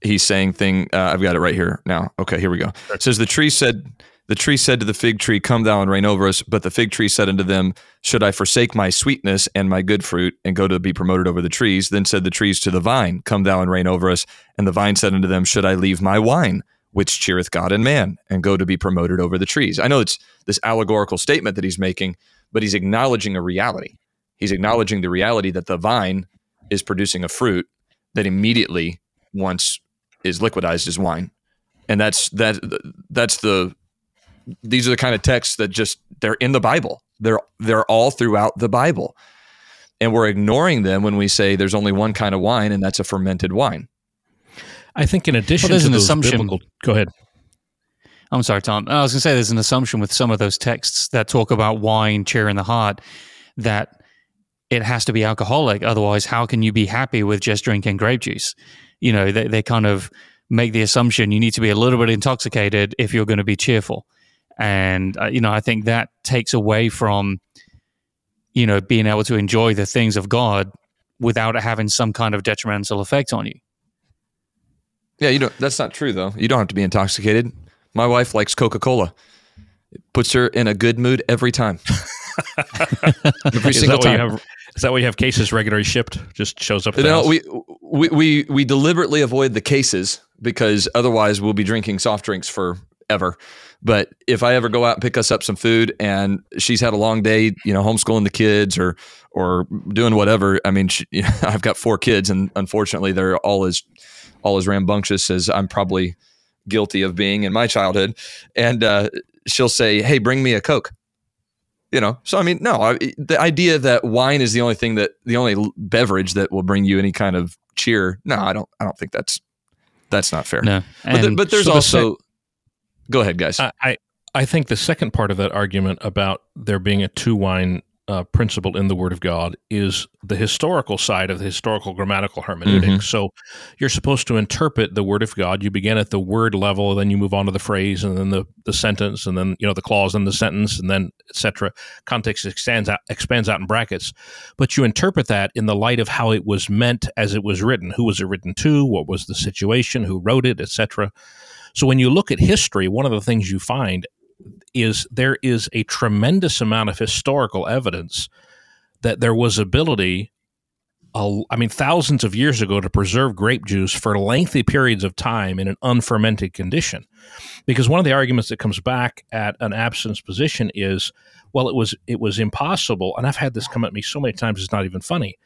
He's saying thing, uh, I've got it right here now. Okay, here we go. It says, The tree said, the tree said to the fig tree, Come thou and reign over us. But the fig tree said unto them, Should I forsake my sweetness and my good fruit and go to be promoted over the trees? Then said the trees to the vine, Come thou and reign over us. And the vine said unto them, Should I leave my wine, which cheereth God and man, and go to be promoted over the trees? I know it's this allegorical statement that he's making, but he's acknowledging a reality. He's hmm. acknowledging the reality that the vine is producing a fruit that immediately once is liquidized as wine. And that's that that's the these are the kind of texts that just they're in the Bible. They're they're all throughout the Bible. And we're ignoring them when we say there's only one kind of wine and that's a fermented wine.
I think in addition
there's
to
an assumption-
biblical, go ahead.
I'm sorry, Tom. I was going to say there's an assumption with some of those texts that talk about wine cheering the heart that it has to be alcoholic. Otherwise, how can you be happy with just drinking grape juice? You know, they, they kind of make the assumption you need to be a little bit intoxicated if you're going to be cheerful. And, uh, you know, I think that takes away from, you know, being able to enjoy the things of God without it having some kind of detrimental effect on you.
Yeah, you don't that's not true though. You don't have to be intoxicated. My wife likes Coca-Cola. It puts her in a good mood every time. <laughs> every
Is
single
that, why
time.
you have, is that why you have cases regularly shipped? Just shows up.
No, we, we we we deliberately avoid the cases because otherwise we'll be drinking soft drinks forever. But if I ever go out and pick us up some food and she's had a long day, you know, homeschooling the kids or or doing whatever, I mean, she, <laughs> I've got four kids and unfortunately they're all as all as rambunctious as I'm probably guilty of being in my childhood. And uh, she'll say, "Hey, bring me a Coke." You know, so I mean, no, I, the idea that wine is the only thing that the only beverage that will bring you any kind of cheer. No, I don't. I don't think that's that's not fair.
No.
but, there-
And
but there's
so the
also. go ahead, guys.
I, I I think the second part of that argument about there being a two wine uh, principle in the Word of God is the historical side of the historical grammatical hermeneutic.
Mhm.
So you're supposed to interpret the Word of God. You begin at the word level, then you move on to the phrase, and then the, the sentence, and then you know the clause and the sentence, and then etc. Context expands out, expands out in brackets, but you interpret that in the light of how it was meant as it was written. Who was it written to? What was the situation? Who wrote it, etc. So when you look at history, one of the things you find is there is a tremendous amount of historical evidence that there was ability I mean thousands of years ago to preserve grape juice for lengthy periods of time in an unfermented condition. Because one of the arguments that comes back at an absence position is well it was it was impossible and I've had this come at me so many times it's not even funny.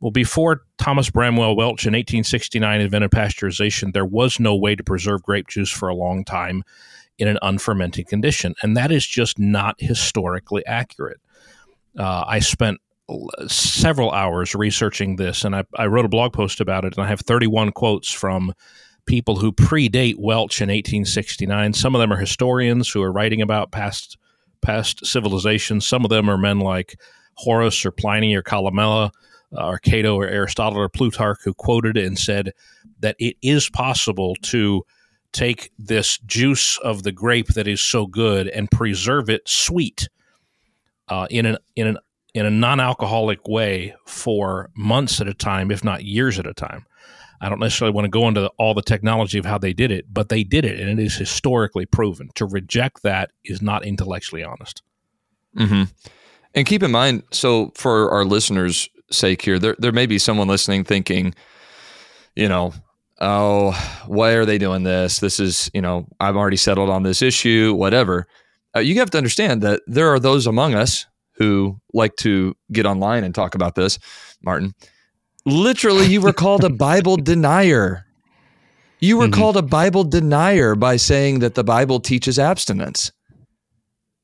Well, before Thomas Bramwell Welch in 1869 invented pasteurization, there was no way to preserve grape juice for a long time in an unfermented condition. And that is just not historically accurate. Uh, I spent several hours researching this, and I, I wrote a blog post about it, and I have 31 quotes from people who predate Welch in 1869. Some of them are historians who are writing about past past civilizations. Some of them are men like Horace or Pliny or Columella uh, or Cato or Aristotle or Plutarch who quoted it and said that it is possible to take this juice of the grape that is so good and preserve it sweet uh, in an in an in a non-alcoholic way for months at a time, if not years at a time. I don't necessarily want to go into all the technology of how they did it, but they did it, and it is historically proven. To reject that is not intellectually honest.
hmm And keep in mind, so for our listeners' sake here, there there may be someone listening thinking, you know, oh, why are they doing this? This is, you know, I've already settled on this issue, whatever. uh, you have to understand that there are those among us who like to get online and talk about this, Martin. Literally, you were called a <laughs> Bible denier. You were
Mm-hmm.
called a Bible denier by saying that the Bible teaches abstinence.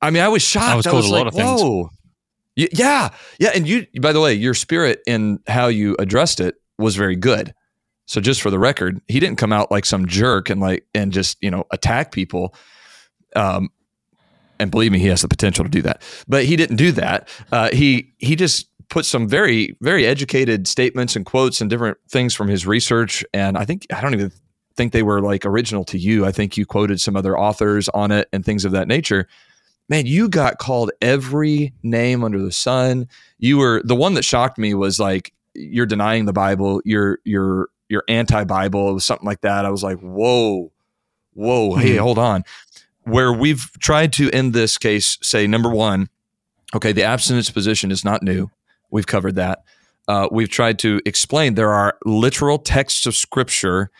I mean, I was shocked.
I was a lot
like,
of things.
Whoa. Y- Yeah. Yeah. And you, by the way, your spirit in how you addressed it was very good. So just for the record, he didn't come out like some jerk and like, and just, you know, attack people. Um, and believe me, he has the potential to do that, but he didn't do that. Uh, he, he just put some very, very educated statements and quotes and different things from his research. And I think, I don't even think they were like original to you. I think you quoted some other authors on it and things of that nature man, you got called every name under the sun. You were the one that shocked me was like you're denying the Bible, you're you're you're anti-Bible. It was something like that. I was like, whoa, whoa, hey,
Mhm.
hold on. Where we've tried to end this case, say number one, okay, the abstinence position is not new. We've covered that. Uh, we've tried to explain there are literal texts of scripture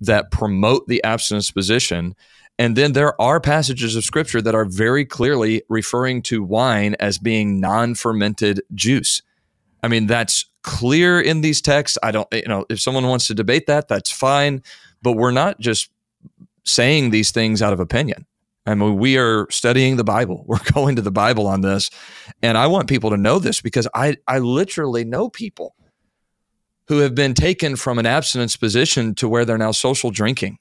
that promote the abstinence position. And then there are passages of scripture that are very clearly referring to wine as being non fermented juice. I mean, that's clear in these texts. I don't, you know, if someone wants to debate that, that's fine. But we're not just saying these things out of opinion. I mean, we are studying the Bible. <laughs> We're going to the Bible on this. And I want people to know this because I, I literally know people who have been taken from an abstinence position to where they're now social drinking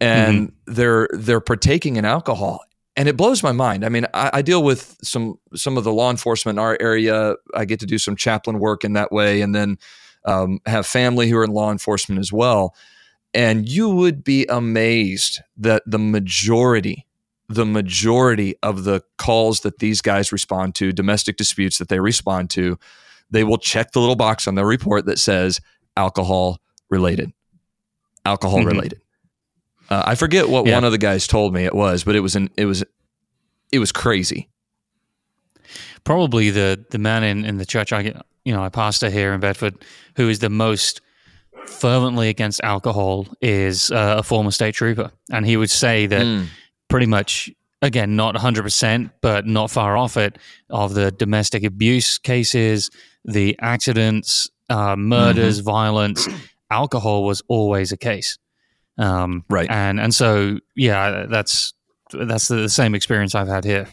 and mm-hmm. they're they're partaking in alcohol and it blows my mind. I mean I, I deal with some some of the law enforcement in our area. I get to do some chaplain work in that way and then um, have family who are in law enforcement as well. And you would be amazed that the majority the majority of the calls that these guys respond to domestic disputes that they respond to they will check the little box on their report that says alcohol related alcohol
Mhm.
related uh, I forget what
Yeah.
one of the guys told me it was, but it was an it was it was crazy.
probably the the man in, in the church I get- you know I pastor here in Bedford who is the most fervently against alcohol is uh, a former state trooper and he would say that
Mm.
pretty much again not 100% but not far off it of the domestic abuse cases the accidents uh, murders violence alcohol was always a case um,
Right.
and and so yeah that's that's the, same experience I've had here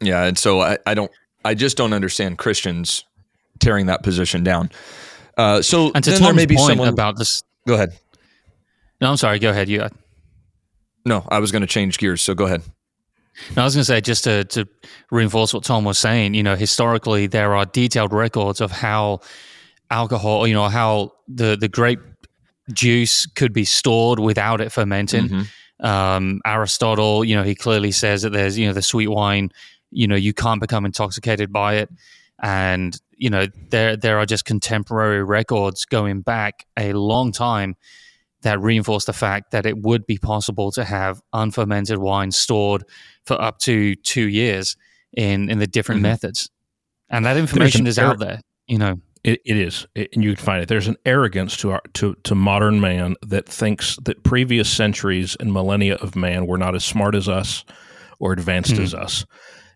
Yeah, and so I, I don't I just don't understand Christians tearing that position down. Uh, so
and to
then there may be
point
someone.
about this
go ahead.
no I'm sorry go ahead you
No, I was going to change gears. So go ahead.
No, I was going to say just to, to reinforce what Tom was saying. You know, historically there are detailed records of how alcohol, you know, how the the grape juice could be stored without it fermenting.
Mhm.
Um, Aristotle, you know, he clearly says that there's you know the sweet wine, you know, you can't become intoxicated by it, and you know there there are just contemporary records going back a long time that reinforce the fact that it would be possible to have unfermented wine stored for up to two years in in the different
Mhm.
methods, and that information is out there. You know,
It, it is, It- and you can find it. There's an arrogance to our to to modern man that thinks that previous centuries and millennia of man were not as smart as us or advanced
Hmm.
as us.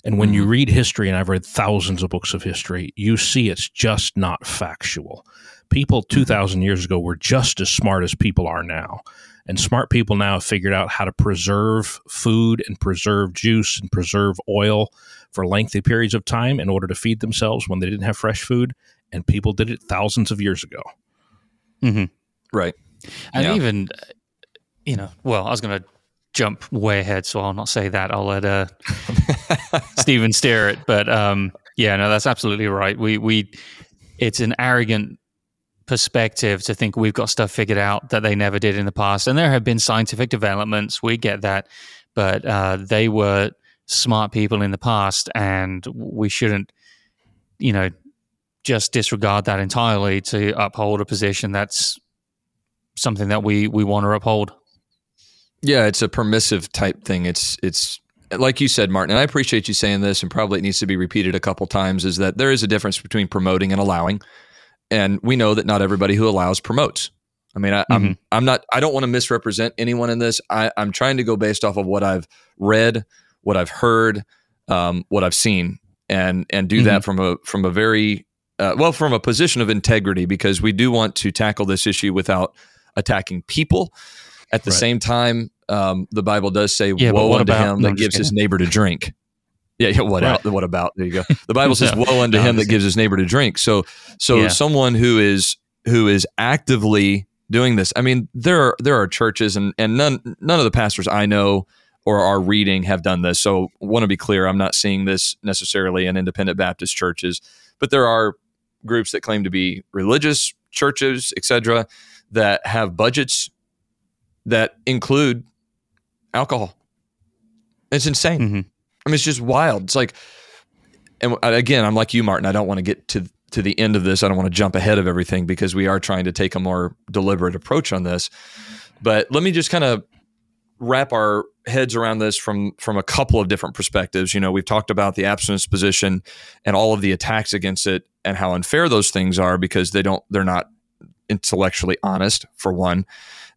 And when you read history, and I've read thousands of books of history, you see it's just not factual. People two thousand years ago were just as smart as people are now. And smart people now have figured out how to preserve food and preserve juice and preserve oil for lengthy periods of time in order to feed themselves when they didn't have fresh food and people did it thousands of years ago.
Right.
and
Yeah.
even you know, well, I was going to jump way ahead, so I'll not say that. I'll let uh, <laughs> Stephen steer it. But um, yeah, no, that's absolutely right. We we it's an arrogant perspective to think we've got stuff figured out that they never did in the past. And there have been scientific developments. We get that, but uh, they were smart people in the past, and we shouldn't, you know, just disregard that entirely to uphold a position that's something that we we want to uphold.
Yeah, it's a permissive type thing. It's it's like you said, Martin, and I appreciate you saying this, and probably it needs to be repeated a couple times. Is that there is a difference between promoting and allowing, and we know that not everybody who allows promotes. I mean, I, I'm I'm not. I don't want to misrepresent anyone in this. I, I'm trying to go based off of what I've read, what I've heard, um, what I've seen, and and do that from a from a very uh, well from a position of integrity because we do want to tackle this issue without attacking people. At the
Right.
same time, um, the Bible does say,
Yeah,
"Woe unto
about-
him
no,
that gives his neighbor to drink." Yeah, yeah. What
Right.
out? What about? There you go. The Bible says,
No, <laughs>
"Woe unto
no,
him that gives his neighbor to drink." So, so
Yeah.
someone who is who is actively doing this. I mean, there are there are churches, and and none none of the pastors I know or are reading have done this. So, want to be clear, I'm not seeing this necessarily in independent Baptist churches, but there are groups that claim to be religious churches, etc., that have budgets that include alcohol. It's insane.
Mhm.
I mean, it's just wild. It's like, and again, I'm like you, Martin. I don't want to get to to the end of this. I don't want to jump ahead of everything because we are trying to take a more deliberate approach on this. But let me just kind of wrap our heads around this from from a couple of different perspectives. You know, we've talked about the abstinence position and all of the attacks against it and how unfair those things are because they don't they're not intellectually honest for one.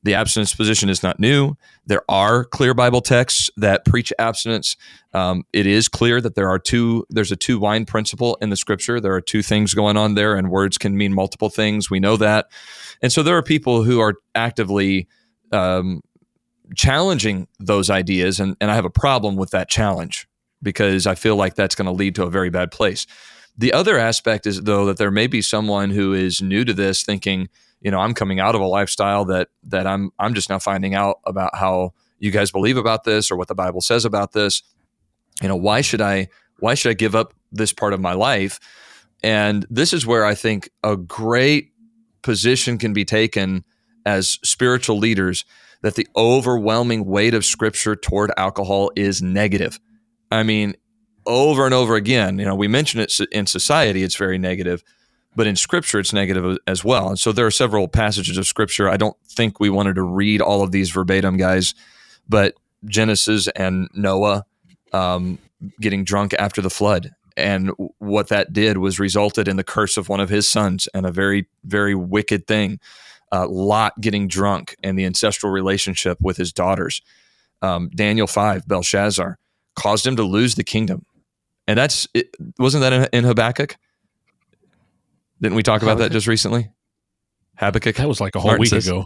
The abstinence position is not new. There are clear Bible texts that preach abstinence. Um, it is clear that there are two. There's a two wine principle in the Scripture. There are two things going on there, and words can mean multiple things. We know that, and so there are people who are actively um, challenging those ideas, and, and I have a problem with that challenge because I feel like that's going to lead to a very bad place. The other aspect is though that there may be someone who is new to this, thinking, you know, I'm coming out of a lifestyle that that I'm I'm just now finding out about how you guys believe about this or what the Bible says about this. You know, why should I why should I give up this part of my life? And this is where I think a great position can be taken as spiritual leaders that the overwhelming weight of scripture toward alcohol is negative. I mean, over and over again, you know, we mention it in society, it's very negative, but in scripture, it's negative as well. And so there are several passages of scripture. I don't think we wanted to read all of these verbatim, guys, but Genesis and Noah um, getting drunk after the flood. And what that did was resulted in the curse of one of his sons and a very, very wicked thing. Uh, Lot getting drunk and the ancestral relationship with his daughters. Um, Daniel 5, Belshazzar caused him to lose the kingdom. And that's, it, wasn't that in, in Habakkuk? Didn't we talk about that just recently? Habakkuk.
That was like a whole
Martin
week
says-
ago.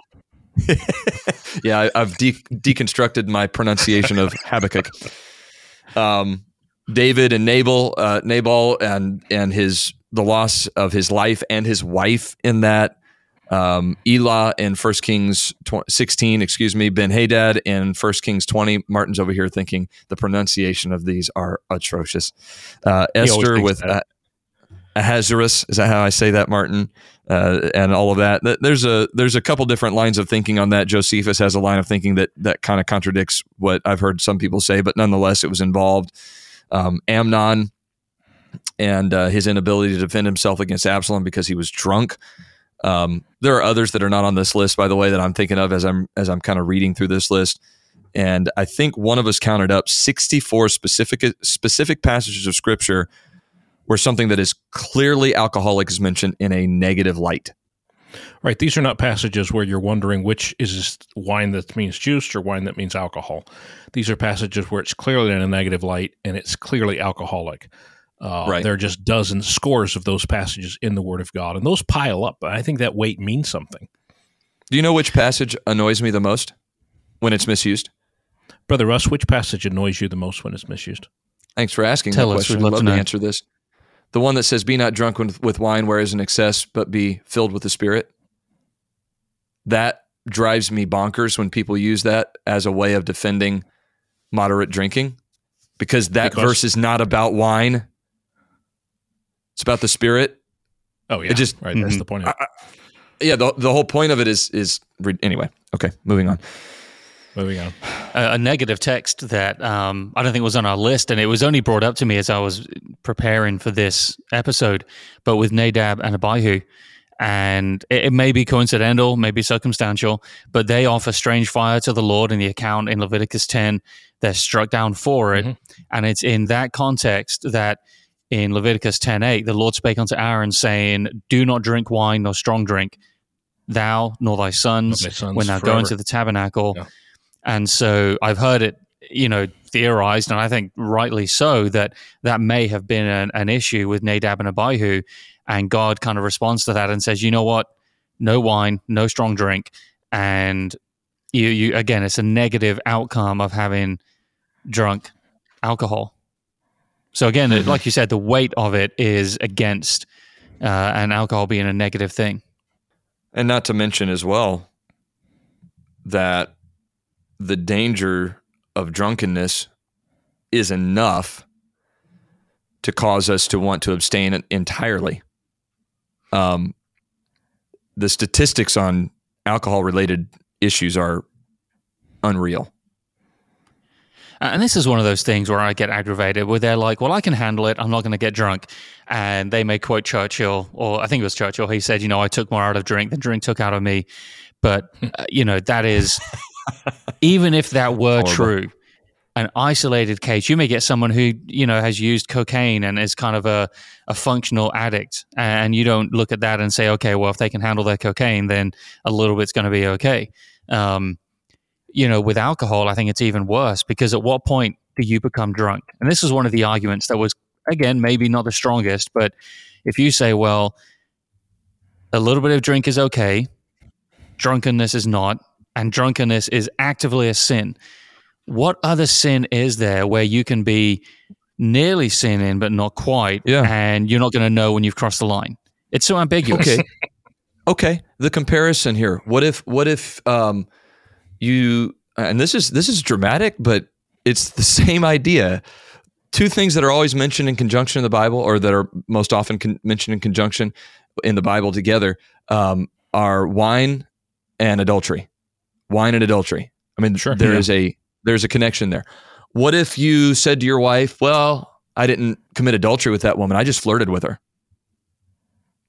<laughs>
yeah, I, I've de- deconstructed my pronunciation of Habakkuk. Um, David and Nabal, uh, Nabal, and and his the loss of his life and his wife in that. Um, Elah in First Kings tw- sixteen, excuse me, Ben Hadad in First Kings twenty. Martin's over here thinking the pronunciation of these are atrocious. Uh, Esther with uh, Ahasuerus, is that how I say that, Martin? Uh, and all of that. There's a there's a couple different lines of thinking on that. Josephus has a line of thinking that that kind of contradicts what I've heard some people say, but nonetheless, it was involved. Um, Amnon and uh, his inability to defend himself against Absalom because he was drunk. Um, there are others that are not on this list, by the way, that I'm thinking of as I'm as I'm kind of reading through this list. And I think one of us counted up 64 specific specific passages of scripture where something that is clearly alcoholic is mentioned in a negative light.
Right. These are not passages where you're wondering which is wine that means juice or wine that means alcohol. These are passages where it's clearly in a negative light and it's clearly alcoholic. Uh,
Right.
There are just dozens, scores of those passages in the Word of God, and those pile up. I think that weight means something.
Do you know which passage annoys me the most when it's misused?
Brother Russ, which passage annoys you the most when it's misused?
Thanks for asking
Tell
that
us,
question.
we'd love
love
to
to
know.
answer this. The one that says, "Be not drunk with, with wine, where is an excess, but be filled with the Spirit." That drives me bonkers when people use that as a way of defending moderate drinking, because that
Because-
verse is not about wine. It's about the Spirit.
Oh, yeah.
just-
right. That's
Mhm.
the point of it.
Yeah, the the whole point of it is is re- anyway. Okay, moving on.
Moving on.
a, a negative text that um, I don't think was on our list, and it was only brought up to me as I was preparing for this episode. But with Nadab and Abihu, and it, it may be coincidental, maybe circumstantial, but they offer strange fire to the Lord in the account in Leviticus ten. They're struck down for it,
Mhm.
and it's in that context that in Leviticus ten eight, the Lord spake unto Aaron, saying, "Do not drink wine nor strong drink, thou nor thy sons,
sons
when thou go
forever."
into the tabernacle."
Yeah.
And so I've heard it you know, theorized, and I think rightly so, that that may have been an, an issue with Nadab and Abihu. And God kind of responds to that and says, you know what? No wine, no strong drink. And you, you again, it's a negative outcome of having drunk alcohol. So again,
Mm-hmm.
like you said, the weight of it is against uh, and alcohol being a negative thing.
And not to mention as well that the danger of drunkenness is enough to cause us to want to abstain entirely. Um, the statistics on alcohol related issues are unreal.
Uh, And this is one of those things where I get aggravated, where they're like, "Well, I can handle it. I'm not going to get drunk," and they may quote Churchill, or I think it was Churchill. He said, "You know, I took more out of drink than drink took out of me." But <laughs> uh, you know, that is even if that were
Horrible.
true, an isolated case. You may get someone who you know has used cocaine and is kind of a, a functional addict, and you don't look at that and say, "Okay, well, if they can handle their cocaine, then a little bit's going to be okay." Um, you know, with alcohol, I think it's even worse because at what point do you become drunk? And this is one of the arguments that was, again, maybe not the strongest, but if you say, well, a little bit of drink is okay, drunkenness is not, and drunkenness is actively a sin, what other sin is there where you can be nearly sinning but not quite,
Yeah.
and you're not going to know when you've crossed the line? It's so ambiguous.
Okay. okay. The comparison here. What if what if um you and this is this is dramatic, but it's the <laughs> same idea. Two things that are always mentioned in conjunction in the Bible, or that are most often con- mentioned in conjunction in the Bible together, um, are wine and adultery. Wine and adultery. I mean,
Sure.
there
Yeah.
is a there's a connection there. What if you said to your wife, "Well, I didn't commit adultery with that woman. I just flirted with her."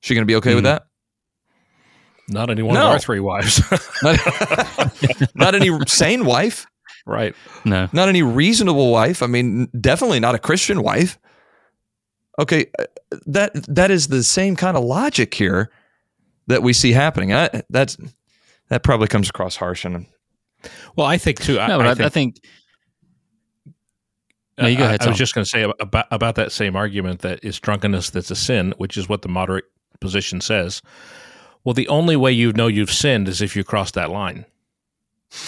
She going to be okay with
Mhm.
that?
Not any one
No.
of our three wives. <laughs>
not, <laughs> not any sane wife,
right.
No.
not any reasonable wife. I mean, definitely not a Christian wife. Okay, uh, that that is the same kind of logic here that we see happening. I, that's that probably comes across harsh and
Well, I think too. I,
No, I,
I think,
I think. No, you go ahead,
I, was just going to say about about that same argument that it's drunkenness that's a sin, which is what the moderate position says. Well, the only way you know you've sinned is if you cross that line,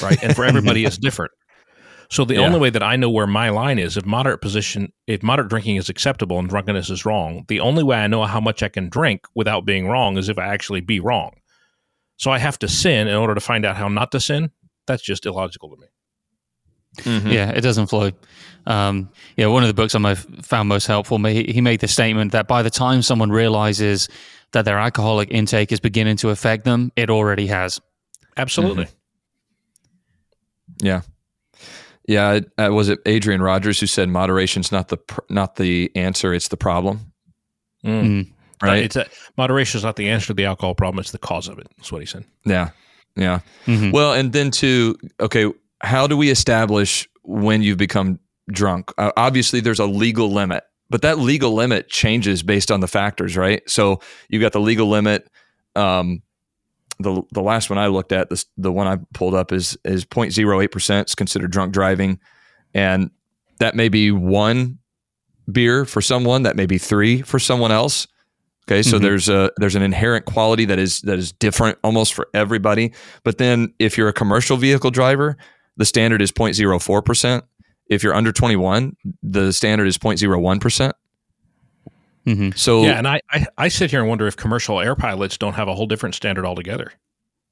right? And for everybody, it's <laughs> different. So the
Yeah.
only way that I know where my line is, if moderate position, if moderate drinking is acceptable and drunkenness is wrong, the only way I know how much I can drink without being wrong is if I actually be wrong. So I have to sin in order to find out how not to sin. That's just illogical to me.
Yeah, it doesn't flow. Um, yeah, one of the books I mo- found most helpful, he, he made the statement that by the time someone realizes that their alcoholic intake is beginning to affect them, it already has.
Absolutely.
yeah, yeah. Uh, was it Adrian Rogers who said moderation's not the pr- not the answer, it's the problem,
Mm.
Mm.
right?
It's a, moderation is not the answer to the alcohol problem; it's the cause of it. That's what he said.
yeah, yeah.
Mhm.
Well, and then to okay, how do we establish when you've become drunk? Uh, obviously, there's a legal limit, but that legal limit changes based on the factors, right? So you've got the legal limit. Um, the the last one I looked at, this the one I pulled up is is 0.08 percent. is considered drunk driving, and that may be one beer for someone, that may be three for someone else. Okay, so
Mhm.
there's a there's an inherent quality that is that is different almost for everybody. But then if you're a commercial vehicle driver, the standard is 0.04 percent. If you're under 21, the standard is 0.01 percent.
Mhm.
So
yeah, and I, I I sit here and wonder if commercial air pilots don't have a whole different standard altogether.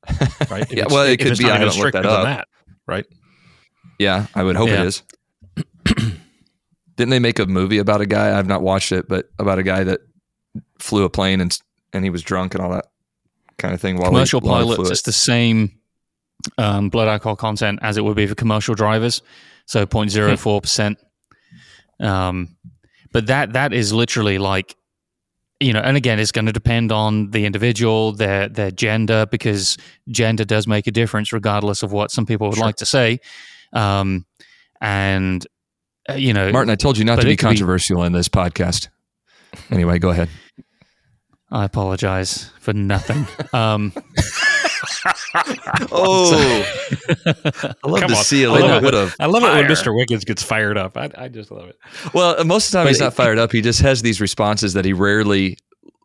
<laughs> Right? If
Yeah, well, it
if
could
it's
be.
not
I haven't looked that
stricter than
up.
that, right?
yeah, I would hope
Yeah.
it is. Didn't they make a movie about a guy? I've not watched it, but about a guy that flew a plane and and he was drunk and all that kind of thing. While
commercial
he
pilots,
it.
it's the same um, blood alcohol content as it would be for commercial drivers, so 0.04 percent. Um, but that that is literally like, you know, and again, it's going to depend on the individual, their their gender, because gender does make a difference, regardless of what some people would
Sure.
like to say. Um, and uh, you know,
Martin, I told you not to be
could be-
controversial in this podcast. Anyway, go ahead.
I apologize for nothing. um, <laughs>
oh, <laughs> I love
Come
to
on.
see a
I love
little bit of.
I love it when. Mr. Wickens gets fired up. I, I just love it.
Well, most of the time
But
he's
it-
not fired up. He just has these responses that he rarely.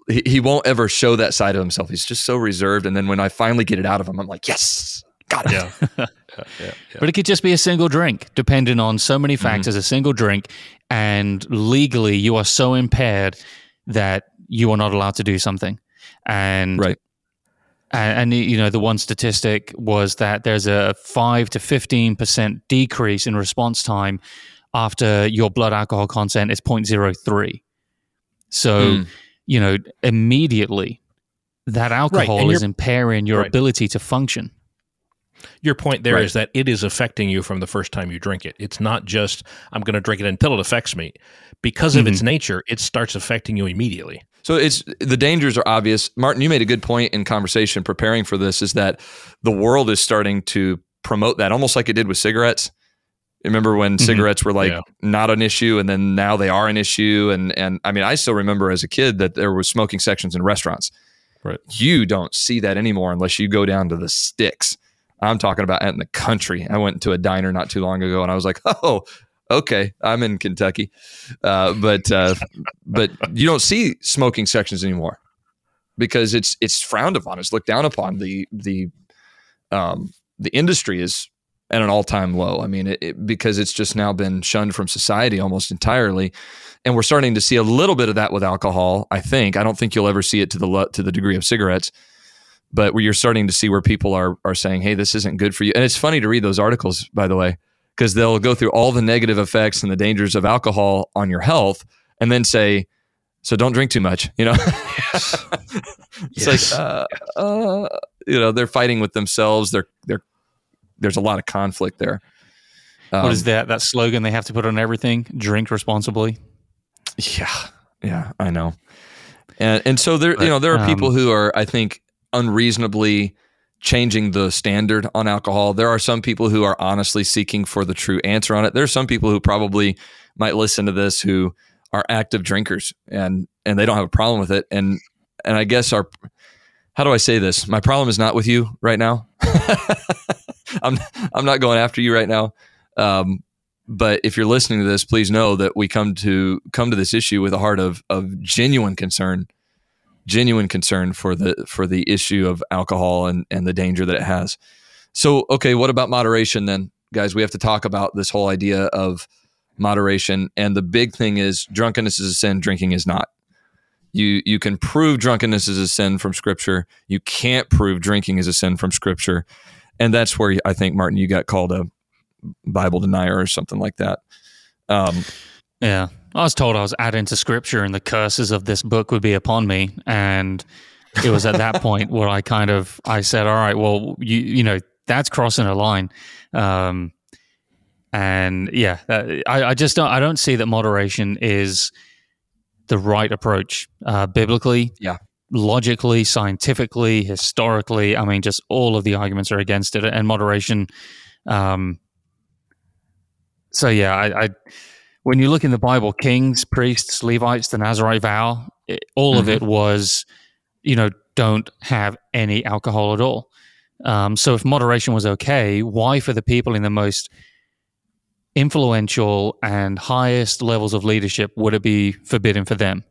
He, he won't ever show that side of himself. He's just so reserved. And then when I finally get it out of him, I'm like, yes, got it.
Yeah. <laughs> yeah, yeah, yeah.
But it could just be a single drink, depending on so many
Mm-hmm.
factors. A single drink, and legally, you are so impaired that you are not allowed to do something. And
Right.
And, and you know the one statistic was that there's a five to fifteen percent decrease in response time after your blood alcohol content is 0.03. So
Hmm.
you know immediately that alcohol
and
is impairing your
Right.
ability to function.
Your point there is
Right.
that it is affecting you from the first time you drink it. It's not just I'm going to drink it until it affects me. Because of its nature, it starts affecting you immediately.
So it's the dangers are obvious. Martin, you made a good point in conversation preparing for this is that the world is starting to promote that almost like it did with cigarettes. Remember when mm-hmm. cigarettes were like
Yeah.
not an issue and then now they are an issue and and I mean I still remember as a kid that there was smoking sections in restaurants.
Right.
You don't see that anymore unless you go down to the sticks. I'm talking about out in the country. I went to a diner not too long ago and I was like, <laughs> "Oh, okay, I'm in Kentucky." Uh, but uh, but you don't see smoking sections anymore because it's it's frowned upon. It's looked down upon. The the um, the industry is at an all time low. I mean, it, it, because it's just now been shunned from society almost entirely, and we're starting to see a little bit of that with alcohol. I think I don't think you'll ever see it to the to the degree of cigarettes, but where you're starting to see where people are are saying, "Hey, this isn't good for you." And it's funny to read those articles, by the way, because they'll go through all the negative effects and the dangers of alcohol on your health, and then say, "So don't drink too much." You know, <laughs> it's
Yes.
like, uh, uh, you know, they're fighting with themselves. They're they're there's a lot of conflict there. Um,
what is that? That slogan they have to put on everything: "Drink responsibly."
Yeah, yeah, I know. And and so there, you know, there are
um,
people who are, I think, unreasonably changing the standard on alcohol. There are some people who are honestly seeking for the true answer on it. There are some people who probably might listen to this who are active drinkers and and they don't have a problem with it. And and I guess our how do I say this? My problem is not with you right now. <laughs> I'm I'm not going after you right now. Um, but if you're listening to this, please know that we come to come to this issue with a heart of of genuine concern, genuine concern for the for the issue of alcohol and and the danger that it has. So, okay, what about moderation then, guys? We have to talk about this whole idea of moderation, and the big thing is drunkenness is a sin, drinking is not. You you can prove drunkenness is a sin from Scripture. You can't prove drinking is a sin from Scripture, and that's where I think Martin, you got called a Bible denier or something like that. Um,
Yeah. I was told I was adding to scripture and the curses of this book would be upon me. And it was at that point where I kind of I said, All right, well, you you know, that's crossing a line. Um and yeah, that, I, I just don't I don't see that moderation is the right approach. Uh biblically,
Yeah.
logically, scientifically, historically. I mean, just all of the arguments are against it. And moderation, um so yeah, I, I when you look in the Bible, kings, priests, Levites, the Nazarite vow, it, all of it was, you know, don't have any alcohol at all. Um, so if moderation was okay, why for the people in the most influential and highest levels of leadership would it be forbidden for them?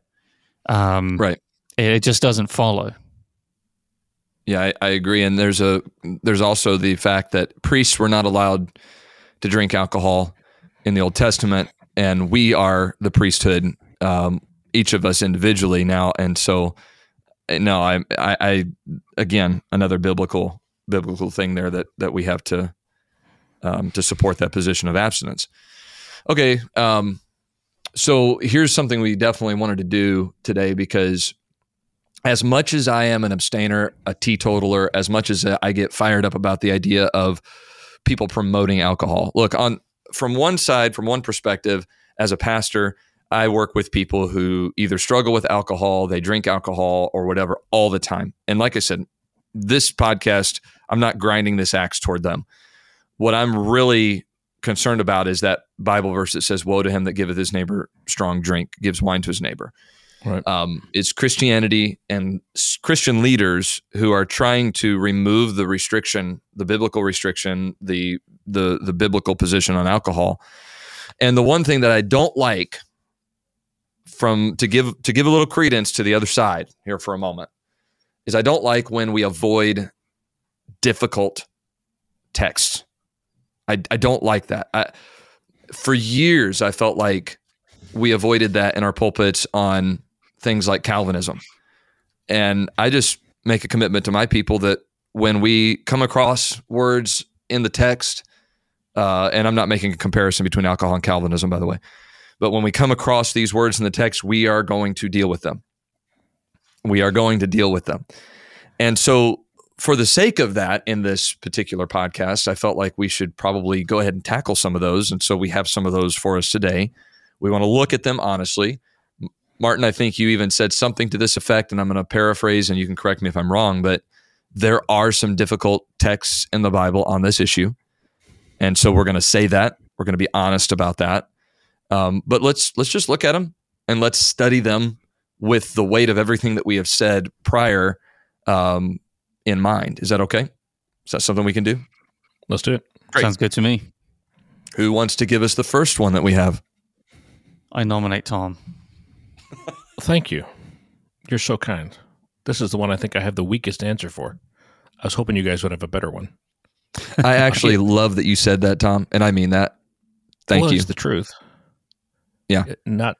Um,
Right.
It, it just doesn't follow.
Yeah, I, I agree. And there's a there's also the fact that priests were not allowed to drink alcohol in the Old Testament, and we are the priesthood, um, each of us individually now. And so, uh, no, I, I, I again another biblical biblical thing there that that we have to um, to support that position of abstinence. Okay, um, so here's something we definitely wanted to do today because as much as I am an abstainer, a teetotaler, as much as I get fired up about the idea of people promoting alcohol. Look, on from one side, from one perspective, as a pastor, I work with people who either struggle with alcohol, they drink alcohol or whatever all the time. And like I said, this podcast, I'm not grinding this axe toward them. What I'm really concerned about is that Bible verse that says, Woe to him that giveth his neighbor strong drink, gives wine to his neighbor.
Right.
Um, it's Christianity and Christian leaders who are trying to remove the restriction, the biblical restriction, the the the biblical position on alcohol. And the one thing that I don't like from to give to give a little credence to the other side here for a moment is I don't like when we avoid difficult texts. I, I don't like that. I, for years, I felt like we avoided that in our pulpits on things like Calvinism. And I just make a commitment to my people that when we come across words in the text, uh, and I'm not making a comparison between alcohol and Calvinism, by the way, but when we come across these words in the text, we are going to deal with them. We are going to deal with them. And so, for the sake of that, in this particular podcast, I felt like we should probably go ahead and tackle some of those. And so, we have some of those for us today. We want to look at them honestly. Martin, I think you even said something to this effect, and I'm going to paraphrase, and you can correct me if I'm wrong, but there are some difficult texts in the Bible on this issue. And so we're going to say that. We're going to be honest about that. Um, but let's let's just look at them and let's study them with the weight of everything that we have said prior um, in mind. Is that okay? Is that something we can do?
Let's do it.
Great.
Sounds good to me.
Who wants to give us the first one that we have?
I nominate Tom. <laughs>
Thank you. You're so kind. This is the one I think I have the weakest answer for. I was hoping you guys would have a better one. <laughs>
I actually love that you said that, Tom, and I mean that. Thank
well,
you.
It's the truth.
Yeah.
It- not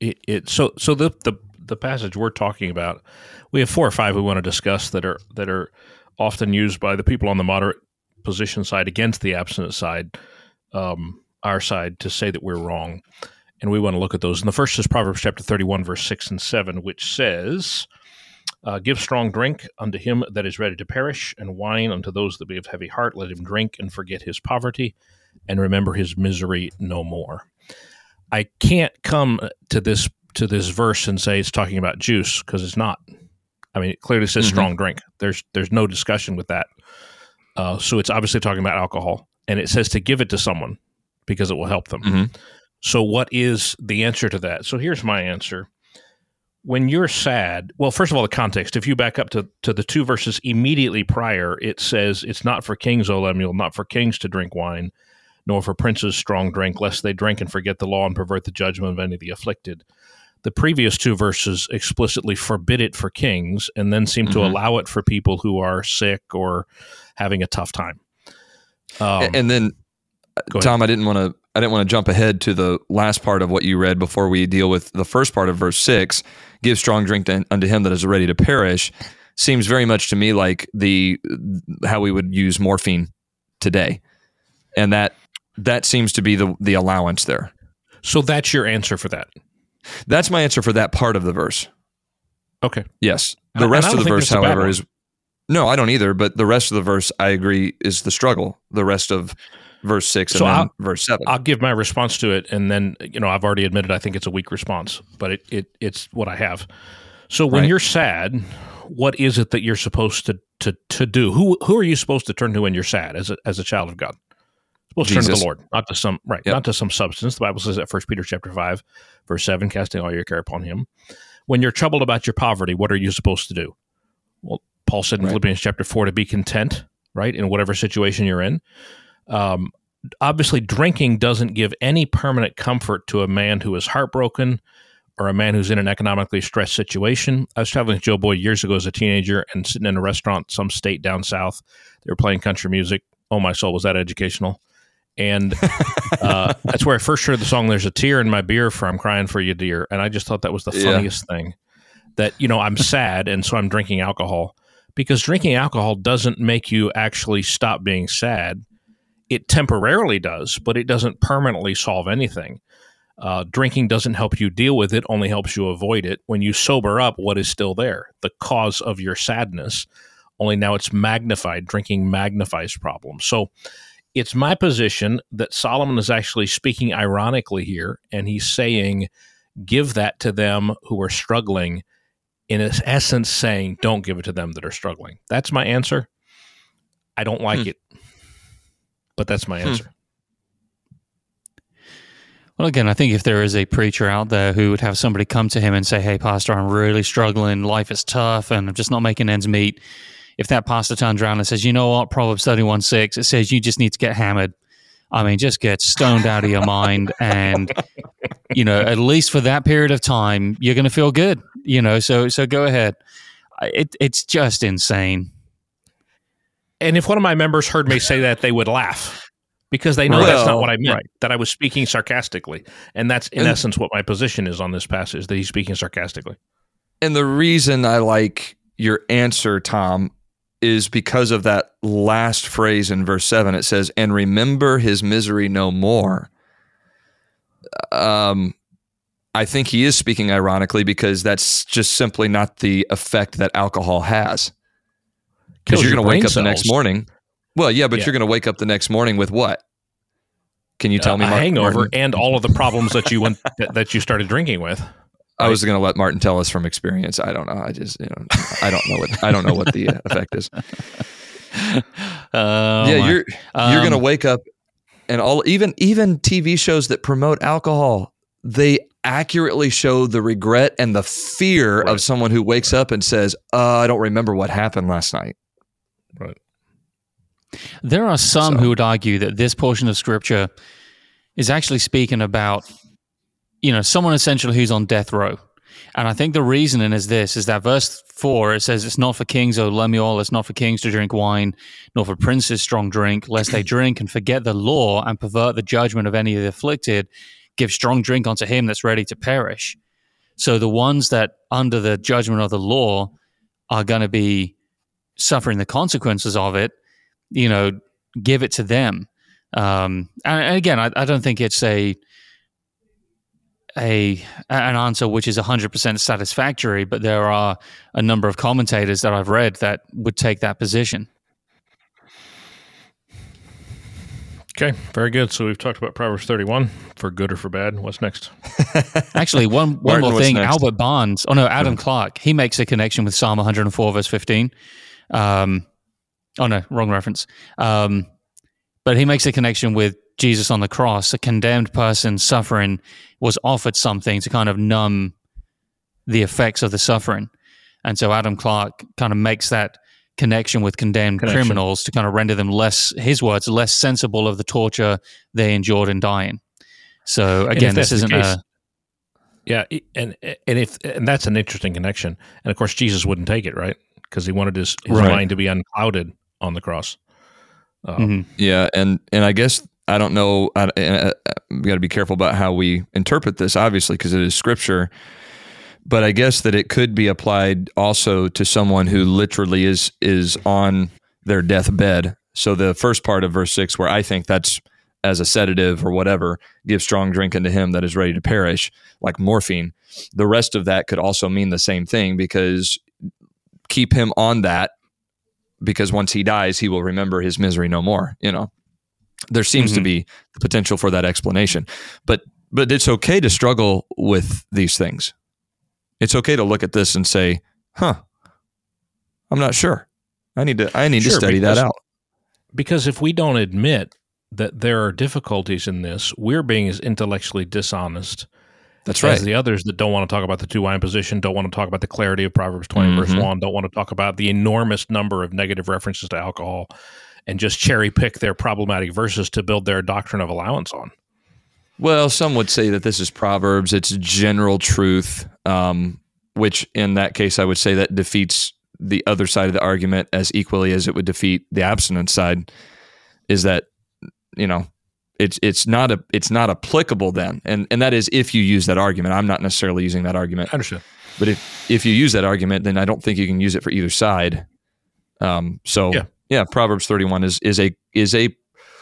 it, it. So so the the the passage we're talking about, we have four or five we want to discuss that are that are often used by the people on the moderate position side against the abstinent side, um, our side, to say that we're wrong, and we want to look at those. And the first is Proverbs chapter thirty-one, verse six and seven, which says. Uh, give strong drink unto him that is ready to perish, and wine unto those that be of heavy heart. Let him drink and forget his poverty, and remember his misery no more. I can't come to this to this verse and say it's talking about juice because it's not. I mean, it clearly says
Mhm.
strong drink. There's there's no discussion with that. Uh, so it's obviously talking about alcohol, and it says to give it to someone because it will help them.
Mhm.
So what is the answer to that? So here's my answer. When you're sad, well, first of all, the context. If you back up to, to the two verses immediately prior, it says, It's not for kings, O Lemuel, not for kings to drink wine, nor for princes strong drink, lest they drink and forget the law and pervert the judgment of any of the afflicted. The previous two verses explicitly forbid it for kings and then seem to
Mhm.
allow it for people who are sick or having a tough time. Um,
and then, uh. Tom, I didn't want to. I didn't want to jump ahead to the last part of what you read before we deal with the first part of verse six. Give strong drink to, unto him that is ready to perish. Seems very much to me like the how we would use morphine today, and that that seems to be the the allowance there.
so that's your answer for that.
That's my answer for that part of the verse.
Okay.
Yes. The rest of the verse,
that's a bad
however, is no, I don't either. But the rest of the verse, I agree, is the struggle. The rest of verse six and
So
then
I'll-
verse seven.
I'll give my response to it, and then you know I've already admitted I think it's a weak response, but it, it it's what I have. So when
Right.
you're sad, what is it that you're supposed to to to do? Who who are you supposed to turn to when you're sad as a as a child of God? Supposed to turn to the Lord, not to some right,
Yep.
not to some substance. The Bible says that First Peter chapter five, verse seven, casting all your care upon Him. When you're troubled about your poverty, what are you supposed to do? Well, Paul said in
Right.
Philippians chapter four to be content, right, in whatever situation you're in. Um, obviously drinking doesn't give any permanent comfort to a man who is heartbroken or a man who's in an economically stressed situation. I was traveling with Joe Boyd years ago as a teenager and sitting in a restaurant, some state down south. They were playing country music. Oh, my soul, was that educational? And <laughs> uh, that's where I first heard the song "There's a Tear in My Beer" for "I'm Crying for You, Dear," and I just thought that was the
Yeah.
funniest thing. That you know, I'm sad, and so I'm drinking alcohol because drinking alcohol doesn't make you actually stop being sad it temporarily does, but it doesn't permanently solve anything. Uh, drinking doesn't help you deal with it, only helps you avoid it. When you sober up, what is still there? The cause of your sadness, only now it's magnified. Drinking magnifies problems. So it's my position that Solomon is actually speaking ironically here, and he's saying, give that to them who are struggling, in its essence, saying, don't give it to them that are struggling. That's my answer. I don't like
Hmm.
it, but that's my
Hmm.
answer.
Well, again, I think if there is a preacher out there who would have somebody come to him and say, Hey, Pastor, I'm really struggling. Life is tough and I'm just not making ends meet. If that pastor turns around and says, You know what? Proverbs 31 6, it says you just need to get hammered. I mean, just get stoned out of your mind. <laughs> And, you know, at least for that period of time, you're going to feel good, you know, so, so go ahead. It, it's just insane.
And if one of my members heard me say that, they would laugh because they know
Well,
that's not what I meant.
right.
That I was speaking sarcastically, and that's in
And-
essence what my position is on this passage. That he's speaking sarcastically.
And the reason I like your answer, Tom, is because of that last phrase in verse 7. It says, And remember his misery no more. Um, I think he is speaking ironically because that's just simply not the effect that alcohol has. Because you're
your
going to wake
brain
up the next morning. Well, yeah, but
Yeah.
you're going to wake up the next morning with what? Can you tell
Uh,
me,
a hangover
Martin?
and all of the problems that you went that, you started drinking with.
I was going to let Martin tell us from experience. I don't know. I just, you know, I don't know what I don't know what the uh, effect is. <laughs>
Oh,
yeah, you're you're going to
Um,
wake up and all even even TV shows that promote alcohol, they accurately show the regret and the fear
Right.
of someone who wakes up and says, uh, "I don't remember what happened last night."
Right.
There are some
So-
who would argue that this portion of scripture is actually speaking about, you know, someone essentially who's on death row. And I think the reasoning is this is that verse four, it says, It's not for kings, O Lemuel, it's not for kings to drink wine, nor for princes strong drink, lest they drink and forget the law and pervert the judgment of any of the afflicted, give strong drink unto him that's ready to perish. So the ones that under the judgment of the law are going to be suffering the consequences of it, you know, give it to them. Um, and, and again, I, I don't think it's a a an answer which is 100% satisfactory, but there are a number of commentators that I've read that would take that position.
Okay, very good. So we've talked about Proverbs 31 for good or for bad. What's next? <laughs>
Actually, one one
Martin,
more thing. Albert Barnes, oh no, Adam Clarke, he makes a connection with Psalm 104, verse 15. Um, oh no, wrong reference. Um, but he makes a connection with Jesus on the cross. A condemned person suffering was offered something to kind of numb the effects of the suffering. And so Adam Clarke kind of makes that connection with condemned
Connection.
criminals to kind of render them less, his words, less sensible of the torture they endured in dying. So again, this isn't
case-
a
Yeah, and and if and that's an interesting connection. And of course, Jesus wouldn't take it, right? Because he wanted his, his
Right.
mind to be unclouded on the cross. Um,
Mhm.
Yeah, and and I guess I don't know. I, uh, we got to be careful about how we interpret this, obviously, because it is scripture. But I guess that it could be applied also to someone who literally is is on their deathbed. So the first part of verse six, where I think that's as a sedative or whatever, give strong drink unto him that is ready to perish, like morphine. The rest of that could also mean the same thing because keep him on that because once he dies, he will remember his misery no more. You know, there seems to
Mhm.
be the potential for that explanation, but but it's okay to struggle with these things. It's okay to look at this and say, "Huh, I'm not sure. I need to I need to
Sure,
study that out."
Because if we don't admit that there are difficulties in this, we're being as intellectually dishonest
That's
as
right.
the others that don't want to talk about the two wine position, don't want to talk about the clarity of Proverbs 20, verse
Mhm.
1, don't want to talk about the enormous number of negative references to alcohol, and just cherry pick their problematic verses to build their doctrine of allowance on.
Well, some would say that this is Proverbs. It's general truth, um, which in that case, I would say that defeats the other side of the argument as equally as it would defeat the abstinence side. Is that you know it's it's not a it's not applicable then, and and that is if you use that argument. I'm not necessarily using that argument,
I understand.
but if if you use that argument, then I don't think you can use it for either side. Um, so
Yeah.
yeah, Proverbs 31 is is a is a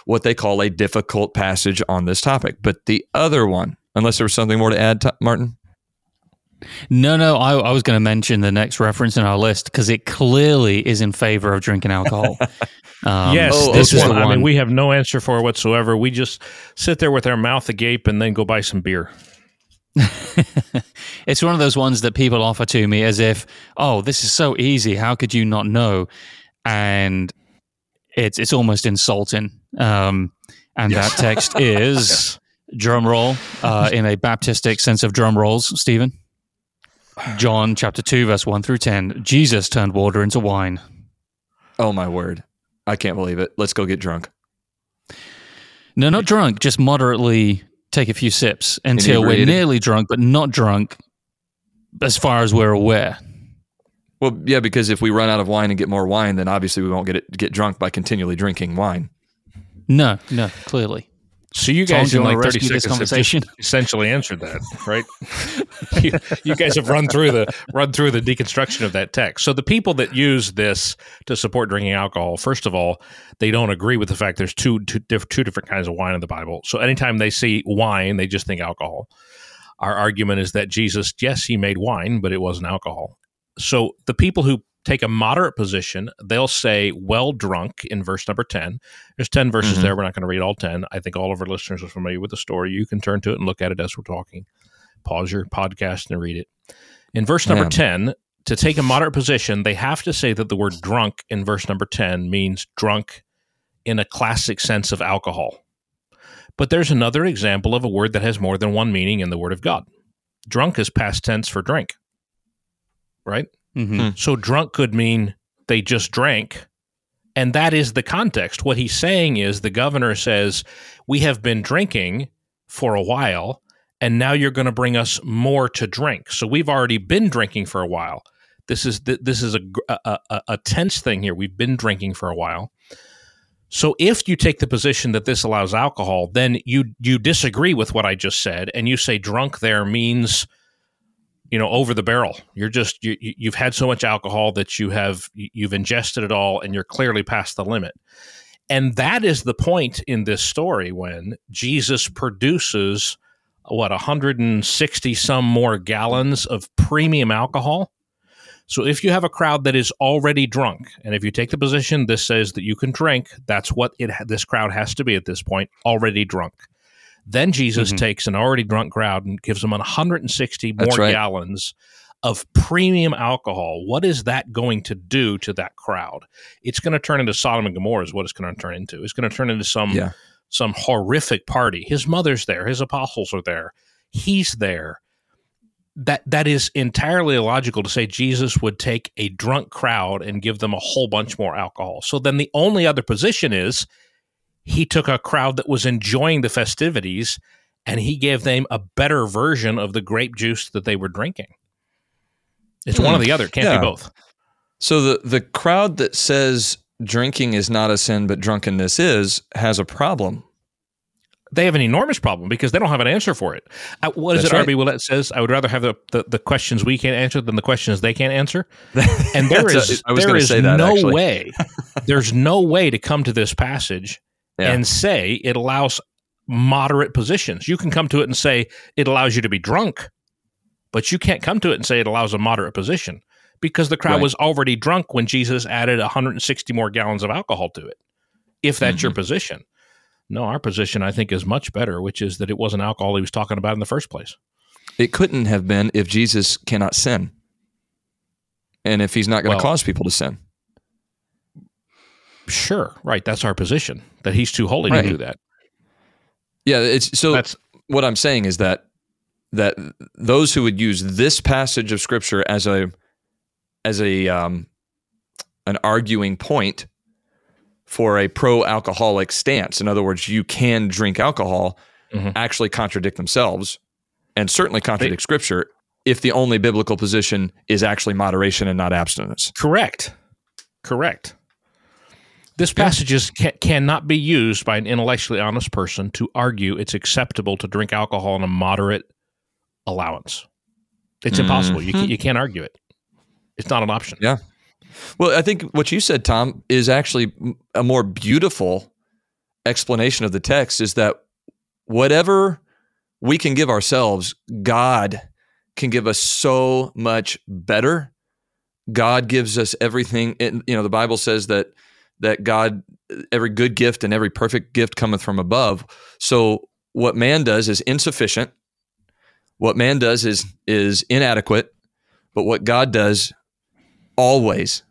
what they call a difficult passage on this topic. But the other one, unless there was something more to add, to, Martin.
No, no, I, I was going to mention the next reference in our list because it clearly is in favor of drinking alcohol. <laughs> Um,
yes,
oh,
this
okay.
one,
the
I mean, we have no answer for whatsoever. We just sit there with our mouth agape and then go buy some beer. <laughs>
it's one of those ones that people offer to me as if, oh, this is so easy. How could you not know? And it's it's almost insulting. Um, and
Yes.
that text <laughs> is Drum roll uh, in a Baptistic sense of drum rolls, Stephen. John chapter 2, verse 1 through 10. Jesus turned water into wine.
Oh my word. I can't believe it. Let's go get drunk.
No, not drunk, just moderately take a few sips until we're nearly drunk, but not drunk as far as we're aware.
Well, yeah, because if we run out of wine and get more wine, then obviously we won't get it, get drunk by continually drinking wine.
No, no, clearly.
So you guys in like thirty seconds
conversation? <laughs>
essentially answered that, right? <laughs> you, you guys have run through the run through the deconstruction of that text. So the people that use this to support drinking alcohol, first of all, they don't agree with the fact there's two two, diff- two different kinds of wine in the Bible. So anytime they see wine, they just think alcohol. Our argument is that Jesus, yes, he made wine, but it wasn't alcohol. So the people who take a moderate position, they'll say well drunk in verse number 10. There's 10 verses
Mhm.
there. We're not going to read all 10. I think all of our listeners are familiar with the story. You can turn to it and look at it as we're talking. Pause your podcast and read it. In verse number
Man.
10, to take a moderate position, they have to say that the word drunk in verse number 10 means drunk in a classic sense of alcohol. But there's another example of a word that has more than one meaning in the Word of God. Drunk is past tense for drink, right?
Hmm
Hmm.
So drunk could mean they just drank. And that is the context. What he's saying is the governor says, We have been drinking for a while, and now you're going to bring us more to drink. So we've already been drinking for a while. This is th- this is a, a, a, a tense thing here. We've been drinking for a while. So if you take the position that this allows alcohol, then you you disagree with what I just said, and you say drunk there means you know over the barrel. You're just you, you- you've had so much alcohol that you have you- you've ingested it all and you're clearly past the limit. And that is the point in this story when jesus produces what 160 some more gallons of premium alcohol? So if you have a crowd that is already drunk and if you take the position this says that you can drink that's what it this crowd has to be at this point already drunk then Jesus
Mhm.
takes an already drunk crowd and gives them 160 more
right.
gallons of premium alcohol. What is that going to do to that crowd? It's going to turn into Sodom and Gomorrah is what it's going to turn into. It's going to turn into some
Yeah.
some horrific party. His mother's there, his apostles are there. He's there. That that is entirely illogical to say Jesus would take a drunk crowd and give them a whole bunch more alcohol. So then the only other position is he took a crowd that was enjoying the festivities and he gave them a better version of the grape juice that they were drinking. It's one or the other. Can't
Yeah.
be both.
So the the crowd that says drinking is not a sin but drunkenness is has a problem.
They have an enormous problem because they don't have an answer for it. Uh, what is
That's
it
right.
RB Ouellette says? I would rather have the, the, the questions we can't answer than the questions they can't answer. <laughs> And there
a-
is there
say that,
no
actually.
way. <laughs> There's no way to come to this passage
Yeah.
and say it allows moderate positions. You can come to it and say it allows you to be drunk, but you can't come to it and say it allows a moderate position because the crowd
Right.
was already drunk when Jesus added 160 more gallons of alcohol to it. If that's
Mm-hmm.
your position. No, our position I think is much better, which is that it wasn't alcohol he was talking about in the first place.
It couldn't have been if Jesus cannot sin. And if he's not going to
Well-
cause people to sin.
Sure, right. That's our position that he's too holy
Right.
to do that.
Yeah, it's so
That's
what I'm saying is that that those who would use this passage of scripture as a as a um, an arguing point for a pro-alcoholic stance, in other words, you can drink alcohol,
Mhm.
actually contradict themselves, and certainly contradict scripture if the only biblical position is actually moderation and not abstinence.
correct. Correct. This passage is, can, cannot be used by an intellectually honest person to argue it's acceptable to drink alcohol in a moderate allowance. It's impossible. You, mm-hmm. can, you can't argue it. It's not an option.
Yeah. Well, I think what you said, Tom, is actually a more beautiful explanation of the text is that whatever we can give ourselves, God can give us so much better. God gives us everything. And, you know, the Bible says that that God, every good gift and every perfect gift cometh from above. So what man does is insufficient. What man does is is inadequate. But what God does always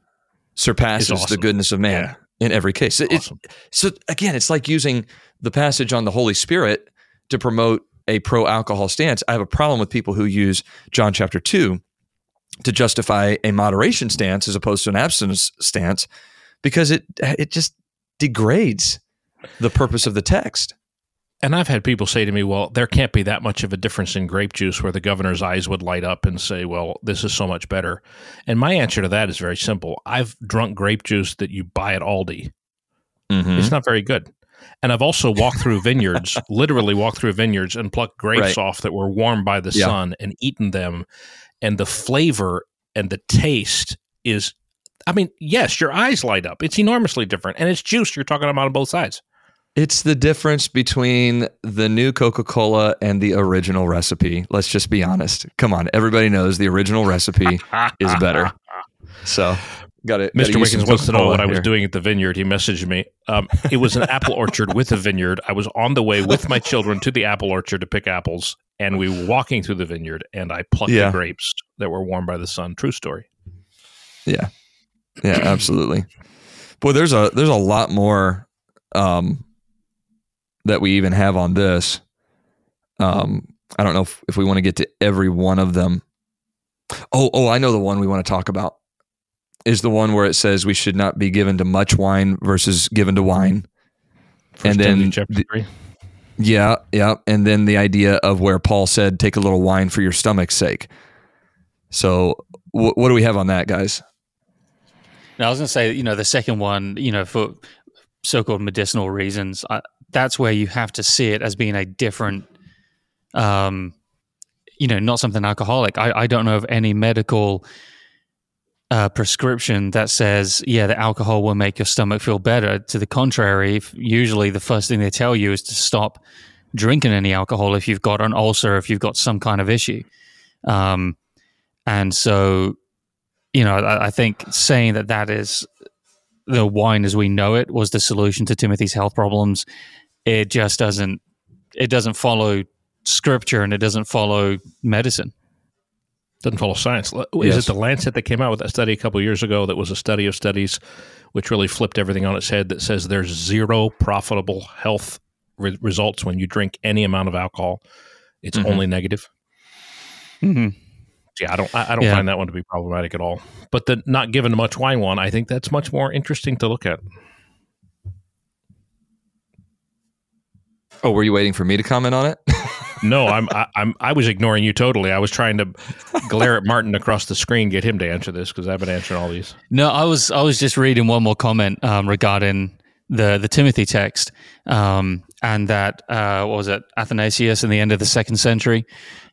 surpasses
awesome.
the goodness of man
Yeah.
in every case. It-
Awesome.
so again, it's like using the passage on the Holy Spirit to promote a pro alcohol stance. I have a problem with people who use John chapter 2 to justify a moderation stance as opposed to an abstinence stance because it it just degrades the purpose of the text.
And I've had people say to me, well, there can't be that much of a difference in grape juice where the governor's eyes would light up and say, well, this is so much better. And my answer to that is very simple. I've drunk grape juice that you buy at Aldi. Mm-hmm. It's not very good. And I've also walked through <laughs> vineyards, literally walked through vineyards and plucked grapes right. off that were warmed by the yeah. sun and eaten them. And the flavor and the taste is, I mean, yes, your eyes light up. It's enormously different. And it's juice you're talking about on both sides.
It's the difference between the new Coca Cola and the original recipe. Let's just be honest. Come on, everybody knows the original recipe is better. <laughs> So, got it.
Mr. Wickens wants to know what. I was doing at the vineyard. He messaged me. Um, it was an apple orchard with a vineyard. I was on the way with my children to the apple orchard to pick apples, and we were walking through the vineyard, and I plucked yeah. the grapes that were warmed by the sun. True story.
Yeah, yeah, absolutely. Boy, there's a there's a lot more um, that we even have on this. Um, I don't know if, if we want to get to every one of them. Oh, oh, I know the one we want to talk about is the one where it says we should not be given to much wine versus given to wine.
First and then chapter three.
Yeah, yeah, and then the idea of where Paul said, "Take a little wine for your stomach's sake." So, wh- what do we have on that, guys?
Now, I was going to say, you know, the second one, you know, for so-called medicinal reasons, I, that's where you have to see it as being a different, um, you know, not something alcoholic. I, I don't know of any medical uh, prescription that says, yeah, the alcohol will make your stomach feel better. To the contrary, usually the first thing they tell you is to stop drinking any alcohol if you've got an ulcer, if you've got some kind of issue. Um, and so, you know, I, I think saying that that is the wine as we know it was the solution to Timothy's health problems it just doesn't it doesn't follow scripture and it doesn't follow medicine
doesn't follow science. Is yes. it the Lancet that came out with that study a couple years ago that was a study of studies which really flipped everything on its head that says there's zero profitable health re- results when you drink any amount of alcohol. It's mm-hmm. only negative. Mm-hmm. Yeah, I don't I, I don't yeah. find that one to be problematic at all. But the not given much wine one, I think that's much more interesting to look at.
Oh, were you waiting for me to comment on it? <laughs>
no, I'm I, I'm I was ignoring you totally. I was trying to glare at Martin across the screen, get him to answer this because I've been answering all these.
No, I was I was just reading one more comment um, regarding the the Timothy text, um, and that uh, what was it Athanasius in the end of the second century.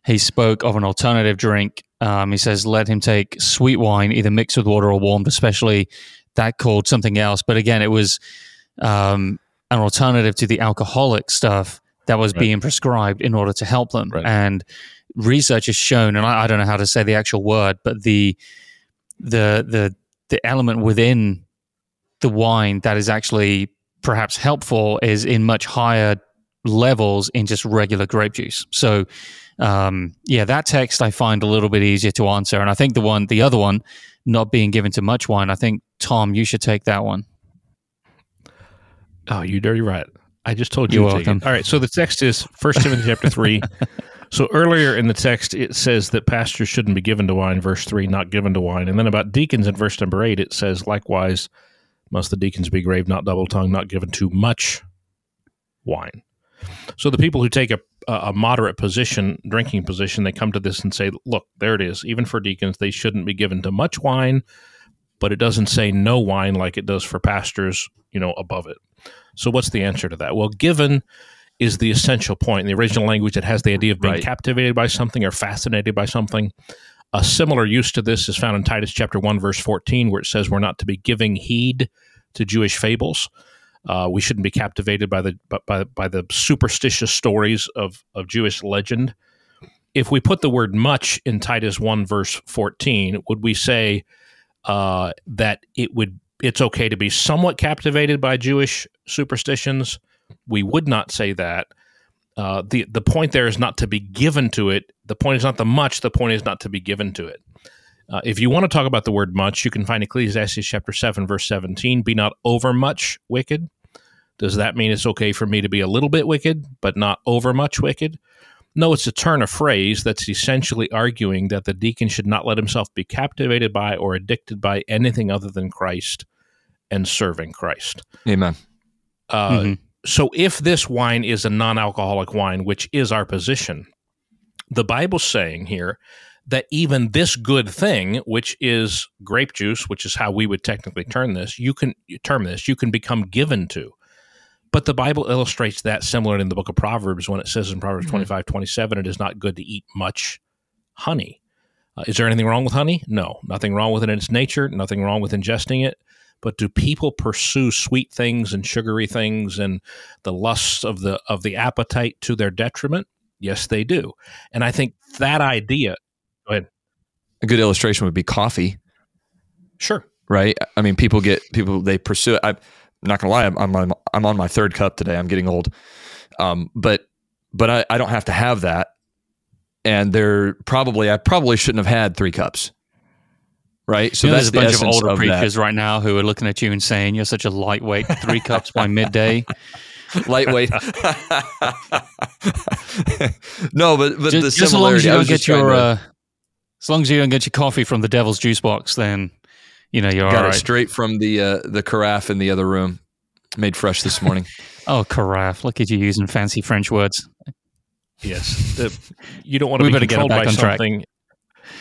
He spoke of an alternative drink. Um, he says, "Let him take sweet wine, either mixed with water or warmed, especially that called something else." But again, it was um, an alternative to the alcoholic stuff that was right. being prescribed in order to help them. Right. And research has shown, and I, I, don't know how to say the actual word, but the the the the element within the wine that is actually perhaps helpful is in much higher levels in just regular grape juice. So um, yeah, that text I find a little bit easier to answer. And I think the one, the other one, not being given to much wine, I think Tom, you should take that one.
Oh, you dirty rat. I just told you.
You're welcome.
All right. So the text is First Timothy chapter 3. <laughs> So earlier in the text, it says that pastors shouldn't be given to wine, verse 3, not given to wine. And then about deacons in verse number 8, it says, likewise, must the deacons be grave, not double tongued, not given too much wine. So the people who take a, a moderate position, drinking position, they come to this and say, look, there it is. Even for deacons, they shouldn't be given to much wine, but it doesn't say no wine like it does for pastors, you know, above it. So, what's the answer to that? Well, given is the essential point. In the original language, it has the idea of being right. captivated by something or fascinated by something. A similar use to this is found in Titus chapter 1, verse 14, where it says we're not to be giving heed to Jewish fables. Uh, we shouldn't be captivated by the by, by the superstitious stories of, of Jewish legend. If we put the word much in Titus 1, verse 14, would we say uh, that it would it's okay to be somewhat captivated by Jewish superstitions. We would not say that. Uh, the the point there is not to be given to it. The point is not the much. The point is not to be given to it. Uh, if you want to talk about the word much, you can find Ecclesiastes chapter seven, verse seventeen. Be not overmuch wicked. Does that mean it's okay for me to be a little bit wicked, but not overmuch wicked? No, it's a turn of phrase that's essentially arguing that the deacon should not let himself be captivated by or addicted by anything other than Christ and serving Christ.
Amen.
Uh,
Mhm.
So, if this wine is a non alcoholic wine, which is our position, the Bible's saying here that even this good thing, which is grape juice, which is how we would technically term this, you can term this, you can become given to. But the Bible illustrates that similar in the book of Proverbs when it says in Proverbs
Mhm.
25, 27, it is not good to eat much honey. Uh, is there anything wrong with honey? No, nothing wrong with it in its nature, nothing wrong with ingesting it. But do people pursue sweet things and sugary things and the lusts of the of the appetite to their detriment? Yes, they do. And I think that idea,
A good illustration would be coffee,
sure,
right? I mean, people get people they pursue it. I'm not gonna lie, I'm I'm on, I'm on my third cup today. I'm getting old, um, but but I, I don't have to have that. And there probably I probably shouldn't have had three cups, right? So
you know,
that's
there's a bunch
the
of older
of
preachers
that.
right now who are looking at you and saying you're such a lightweight, three cups by midday. <laughs>
lightweight. <laughs> <laughs> no, but but the
just, just as long as you don't get your,
to-
uh, as long as you don't get your coffee from the devil's juice box, then you know you're all
got
right.
it straight from the uh, the carafe in the other room, made fresh this morning. <laughs>
Oh, carafe! Look at you using fancy French words.
yes. The, you don't want to
We
be
better get it
controlled
back
by
on track.
something.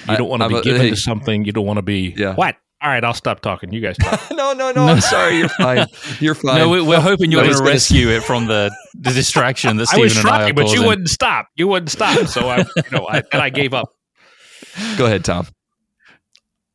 I-
You don't want to be
a-
given
hey.
to something. You don't want to be
Yeah.
what? All right, I'll stop talking. You guys <laughs> talk.
no, no, no. I'm sorry. You're fine. You're <laughs> fine.
No, we, we're hoping you're
No,
going to rescue it from the, the distraction that
I
Stephen
was
and I are
trying, but you wouldn't stop. You wouldn't stop. So I, you know, I, and I gave up.
Go ahead, Tom.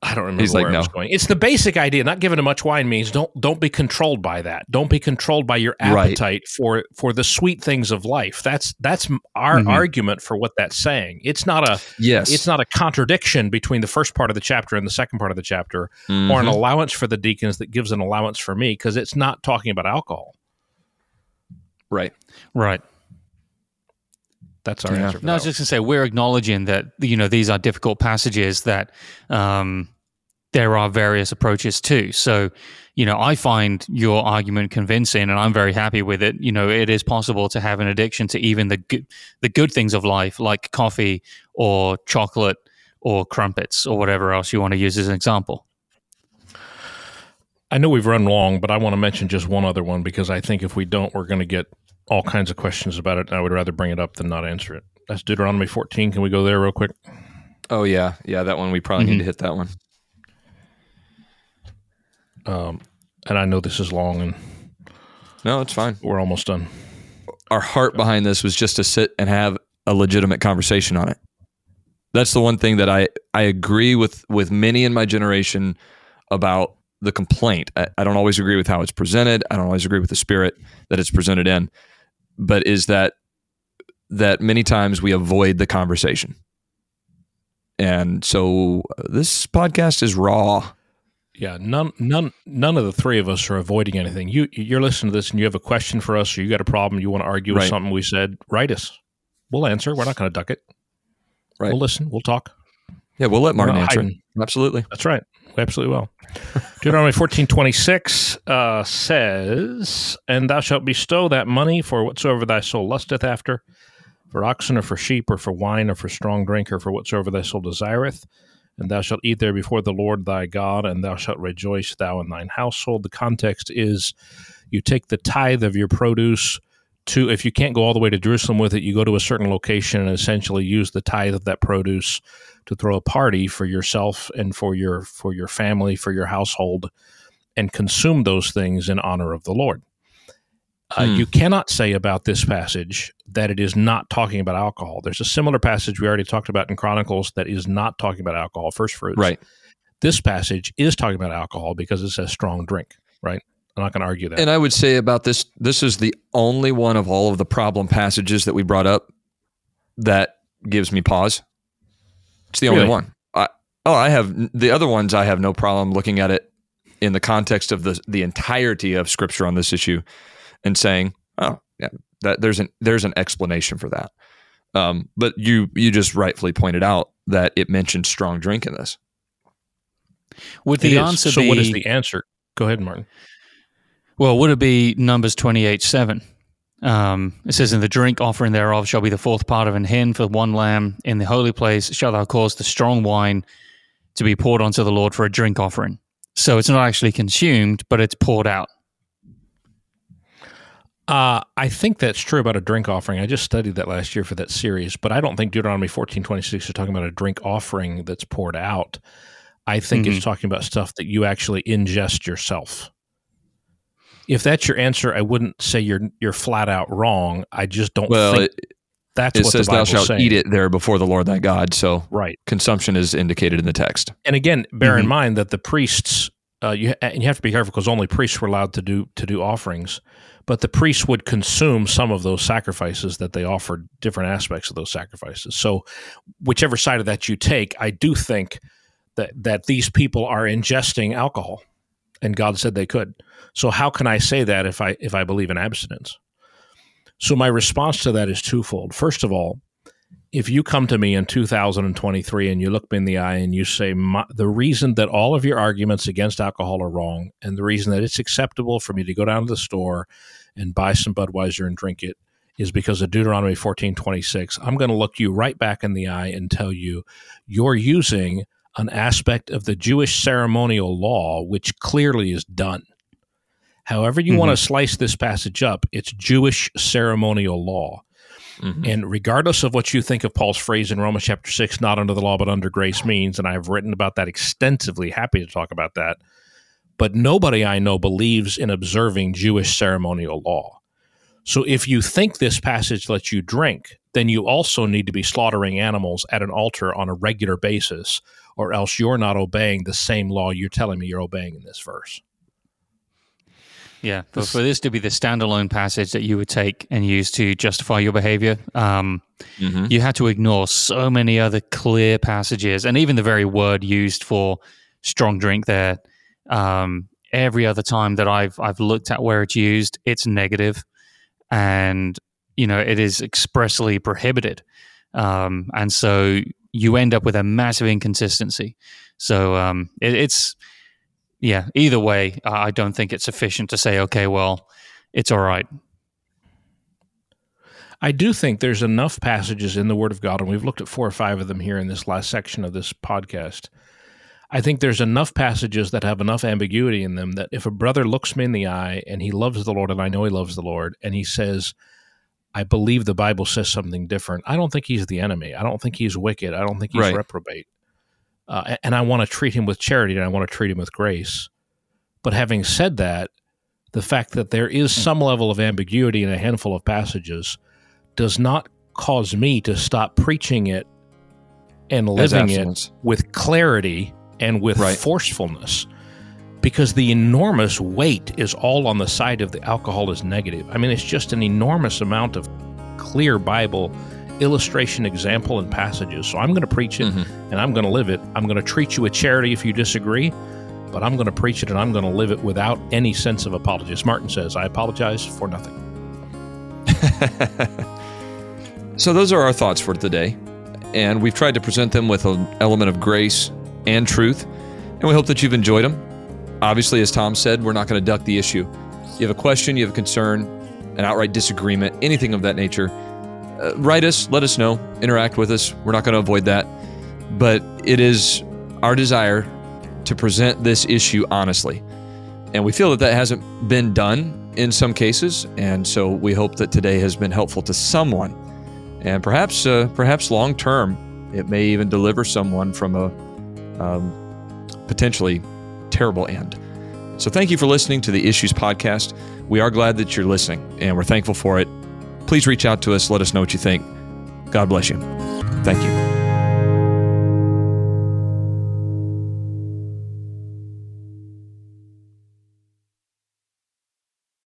I don't remember
He's
where
like,
I was
no.
going. It's the basic idea. Not given to much wine means don't don't be controlled by that. Don't be controlled by your
Right.
appetite for for the sweet things of life. That's that's our
Mhm.
argument for what that's saying. It's not a
Yes.
it's not a contradiction between the first part of the chapter and the second part of the chapter, or an
Mhm.
allowance for the deacons that gives an allowance for me because it's not talking about alcohol.
right.
right.
That's our
Yeah.
answer. For
No, I was just going to say we're acknowledging that you know these are difficult passages that um, there are various approaches to. So, you know, I find your argument convincing, and I'm very happy with it. You know, it is possible to have an addiction to even the good, the good things of life, like coffee or chocolate or crumpets or whatever else you want to use as an example.
I know we've run long, but I want to mention just one other one because I think if we don't, we're going to get all kinds of questions about it. And I would rather bring it up than not answer it. That's Deuteronomy 14. Can we go there real quick?
Oh yeah, yeah. That one we probably
Mhm.
need to hit that one.
Um, and I know this is long and
No, it's fine.
we're almost done.
Our heart behind this was just to sit and have a legitimate conversation on it. That's the one thing that I I agree with with many in my generation about the complaint. I, I don't always agree with how it's presented. I don't always agree with the spirit that it's presented in, but is that that many times we avoid the conversation. And so uh, this podcast is raw.
Yeah, none, none, none of the three of us are avoiding anything. You, you're listening to this, and you have a question for us, or you got a problem, you want to argue with something we said. Write us. We'll answer. We're not going to duck it.
Right.
We'll listen. We'll talk.
Yeah, we'll let Martin answer. Absolutely.
That's right. We absolutely will. Deuteronomy fourteen twenty six uh, says, And thou shalt bestow that money for whatsoever thy soul lusteth after, for oxen or for sheep or for wine or for strong drink or for whatsoever thy soul desireth. And thou shalt eat there before the Lord thy God, and thou shalt rejoice, thou and thine household. The context is you take the tithe of your produce to, if you can't go all the way to Jerusalem with it, you go to a certain location and essentially use the tithe of that produce to throw a party for yourself and for your for your family for your household and consume those things in honor of the lord uh,
Hmm.
you cannot say about this passage that it is not talking about alcohol there's a similar passage we already talked about in chronicles that is not talking about alcohol first fruits
Right.
this passage is talking about alcohol because it says strong drink right i'm not going to argue that
And I would say about this, this is the only one of all of the problem passages that we brought up that gives me pause. It's the only
Really?
one. I, oh, I have the other ones. I have no problem looking at it in the context of the the entirety of Scripture on this issue, and saying, "Oh, yeah, that there's an there's an explanation for that." Um, but you you just rightfully pointed out that it mentioned strong drink in this.
Would the answer
so
be
what is the answer go ahead martin
Well, would it be Numbers 28 7? Um, it says, In the drink offering thereof shall be the fourth part of an hin for one lamb. In the holy place shall thou cause the strong wine to be poured onto the Lord for a drink offering. So it's not actually consumed, but it's poured out.
Uh, I think that's true about a drink offering. I just studied that last year for that series, but I don't think Deuteronomy fourteen twenty six is talking about a drink offering that's poured out. I think mm-hmm. it's talking about stuff that you actually ingest yourself. If that's your answer, I wouldn't say you're you're flat out wrong. I just don't well, think it, that's
it
what
says
the Bible's
thou shalt
saying.
eat it there before the Lord thy God. So
right,
consumption is indicated in the text.
And again, bear mm-hmm. in mind that the priests uh, you and you have to be careful because only priests were allowed to do to do offerings but the priests would consume some of those sacrifices that they offered different aspects of those sacrifices so whichever side of that you take i do think that that these people are ingesting alcohol and god said they could. So how can i say that if i if i believe in abstinence? So my response to that is twofold. First of all if you come to me in 2023 and you look me in the eye and you say the reason that all of your arguments against alcohol are wrong and the reason that it's acceptable for me to go down to the store and buy some Budweiser and drink it is because of Deuteronomy 14:26 I'm going to look you right back in the eye and tell you you're using an aspect of the Jewish ceremonial law which clearly is done however you mm-hmm. want to slice this passage up it's Jewish ceremonial law Mm-hmm. And regardless of what you think of Paul's phrase in Romans chapter 6, not under the law, but under grace means, and I've written about that extensively, happy to talk about that. But nobody I know believes in observing Jewish ceremonial law. So if you think this passage lets you drink, then you also need to be slaughtering animals at an altar on a regular basis, or else you're not obeying the same law you're telling me you're obeying in this verse.
Yeah, but for this to be the standalone passage that you would take and use to justify your behavior, um, mm-hmm. you had to ignore so many other clear passages, and even the very word used for strong drink there. Um, every other time that I've I've looked at where it's used, it's negative, and you know it is expressly prohibited, um, and so you end up with a massive inconsistency. So um, it, it's yeah, either way, I don't think it's sufficient to say, okay, well, it's all right.
I do think there's enough passages in the Word of God, and we've looked at four or five of them here in this last section of this podcast. I think there's enough passages that have enough ambiguity in them that if a brother looks me in the eye and he loves the Lord, and I know he loves the Lord, and he says, I believe the Bible says something different, I don't think he's the enemy. I don't think he's wicked. I don't think he's right. reprobate uh, and I want to treat him with charity and I want to treat him with grace. But having said that, the fact that there is hmm. some level of ambiguity in a handful of passages does not cause me to stop preaching it and living it with clarity and with right. forcefulness because the enormous weight is all on the side of the alcohol is negative. I mean, it's just an enormous amount of clear Bible illustration, example, and passages. So I'm going to preach it mm-hmm. and I'm going to live it. I'm going to treat you with charity if you disagree, but I'm going to preach it and I'm going to live it without any sense of apology. Martin says, I apologize for nothing. <laughs>
so those are our thoughts for today. And we've tried to present them with an element of grace and truth. And we hope that you've enjoyed them. Obviously, as Tom said, we're not going to duck the issue. You have a question, you have a concern, an outright disagreement, anything of that nature uh, write us, let us know, interact with us. We're not going to avoid that. But it is our desire to present this issue honestly. And we feel that that hasn't been done in some cases. And so we hope that today has been helpful to someone. And perhaps, uh, perhaps long term, it may even deliver someone from a um, potentially terrible end. So thank you for listening to the Issues Podcast. We are glad that you're listening, and we're thankful for it please reach out to us. Let us know what you think. God bless you. Thank you.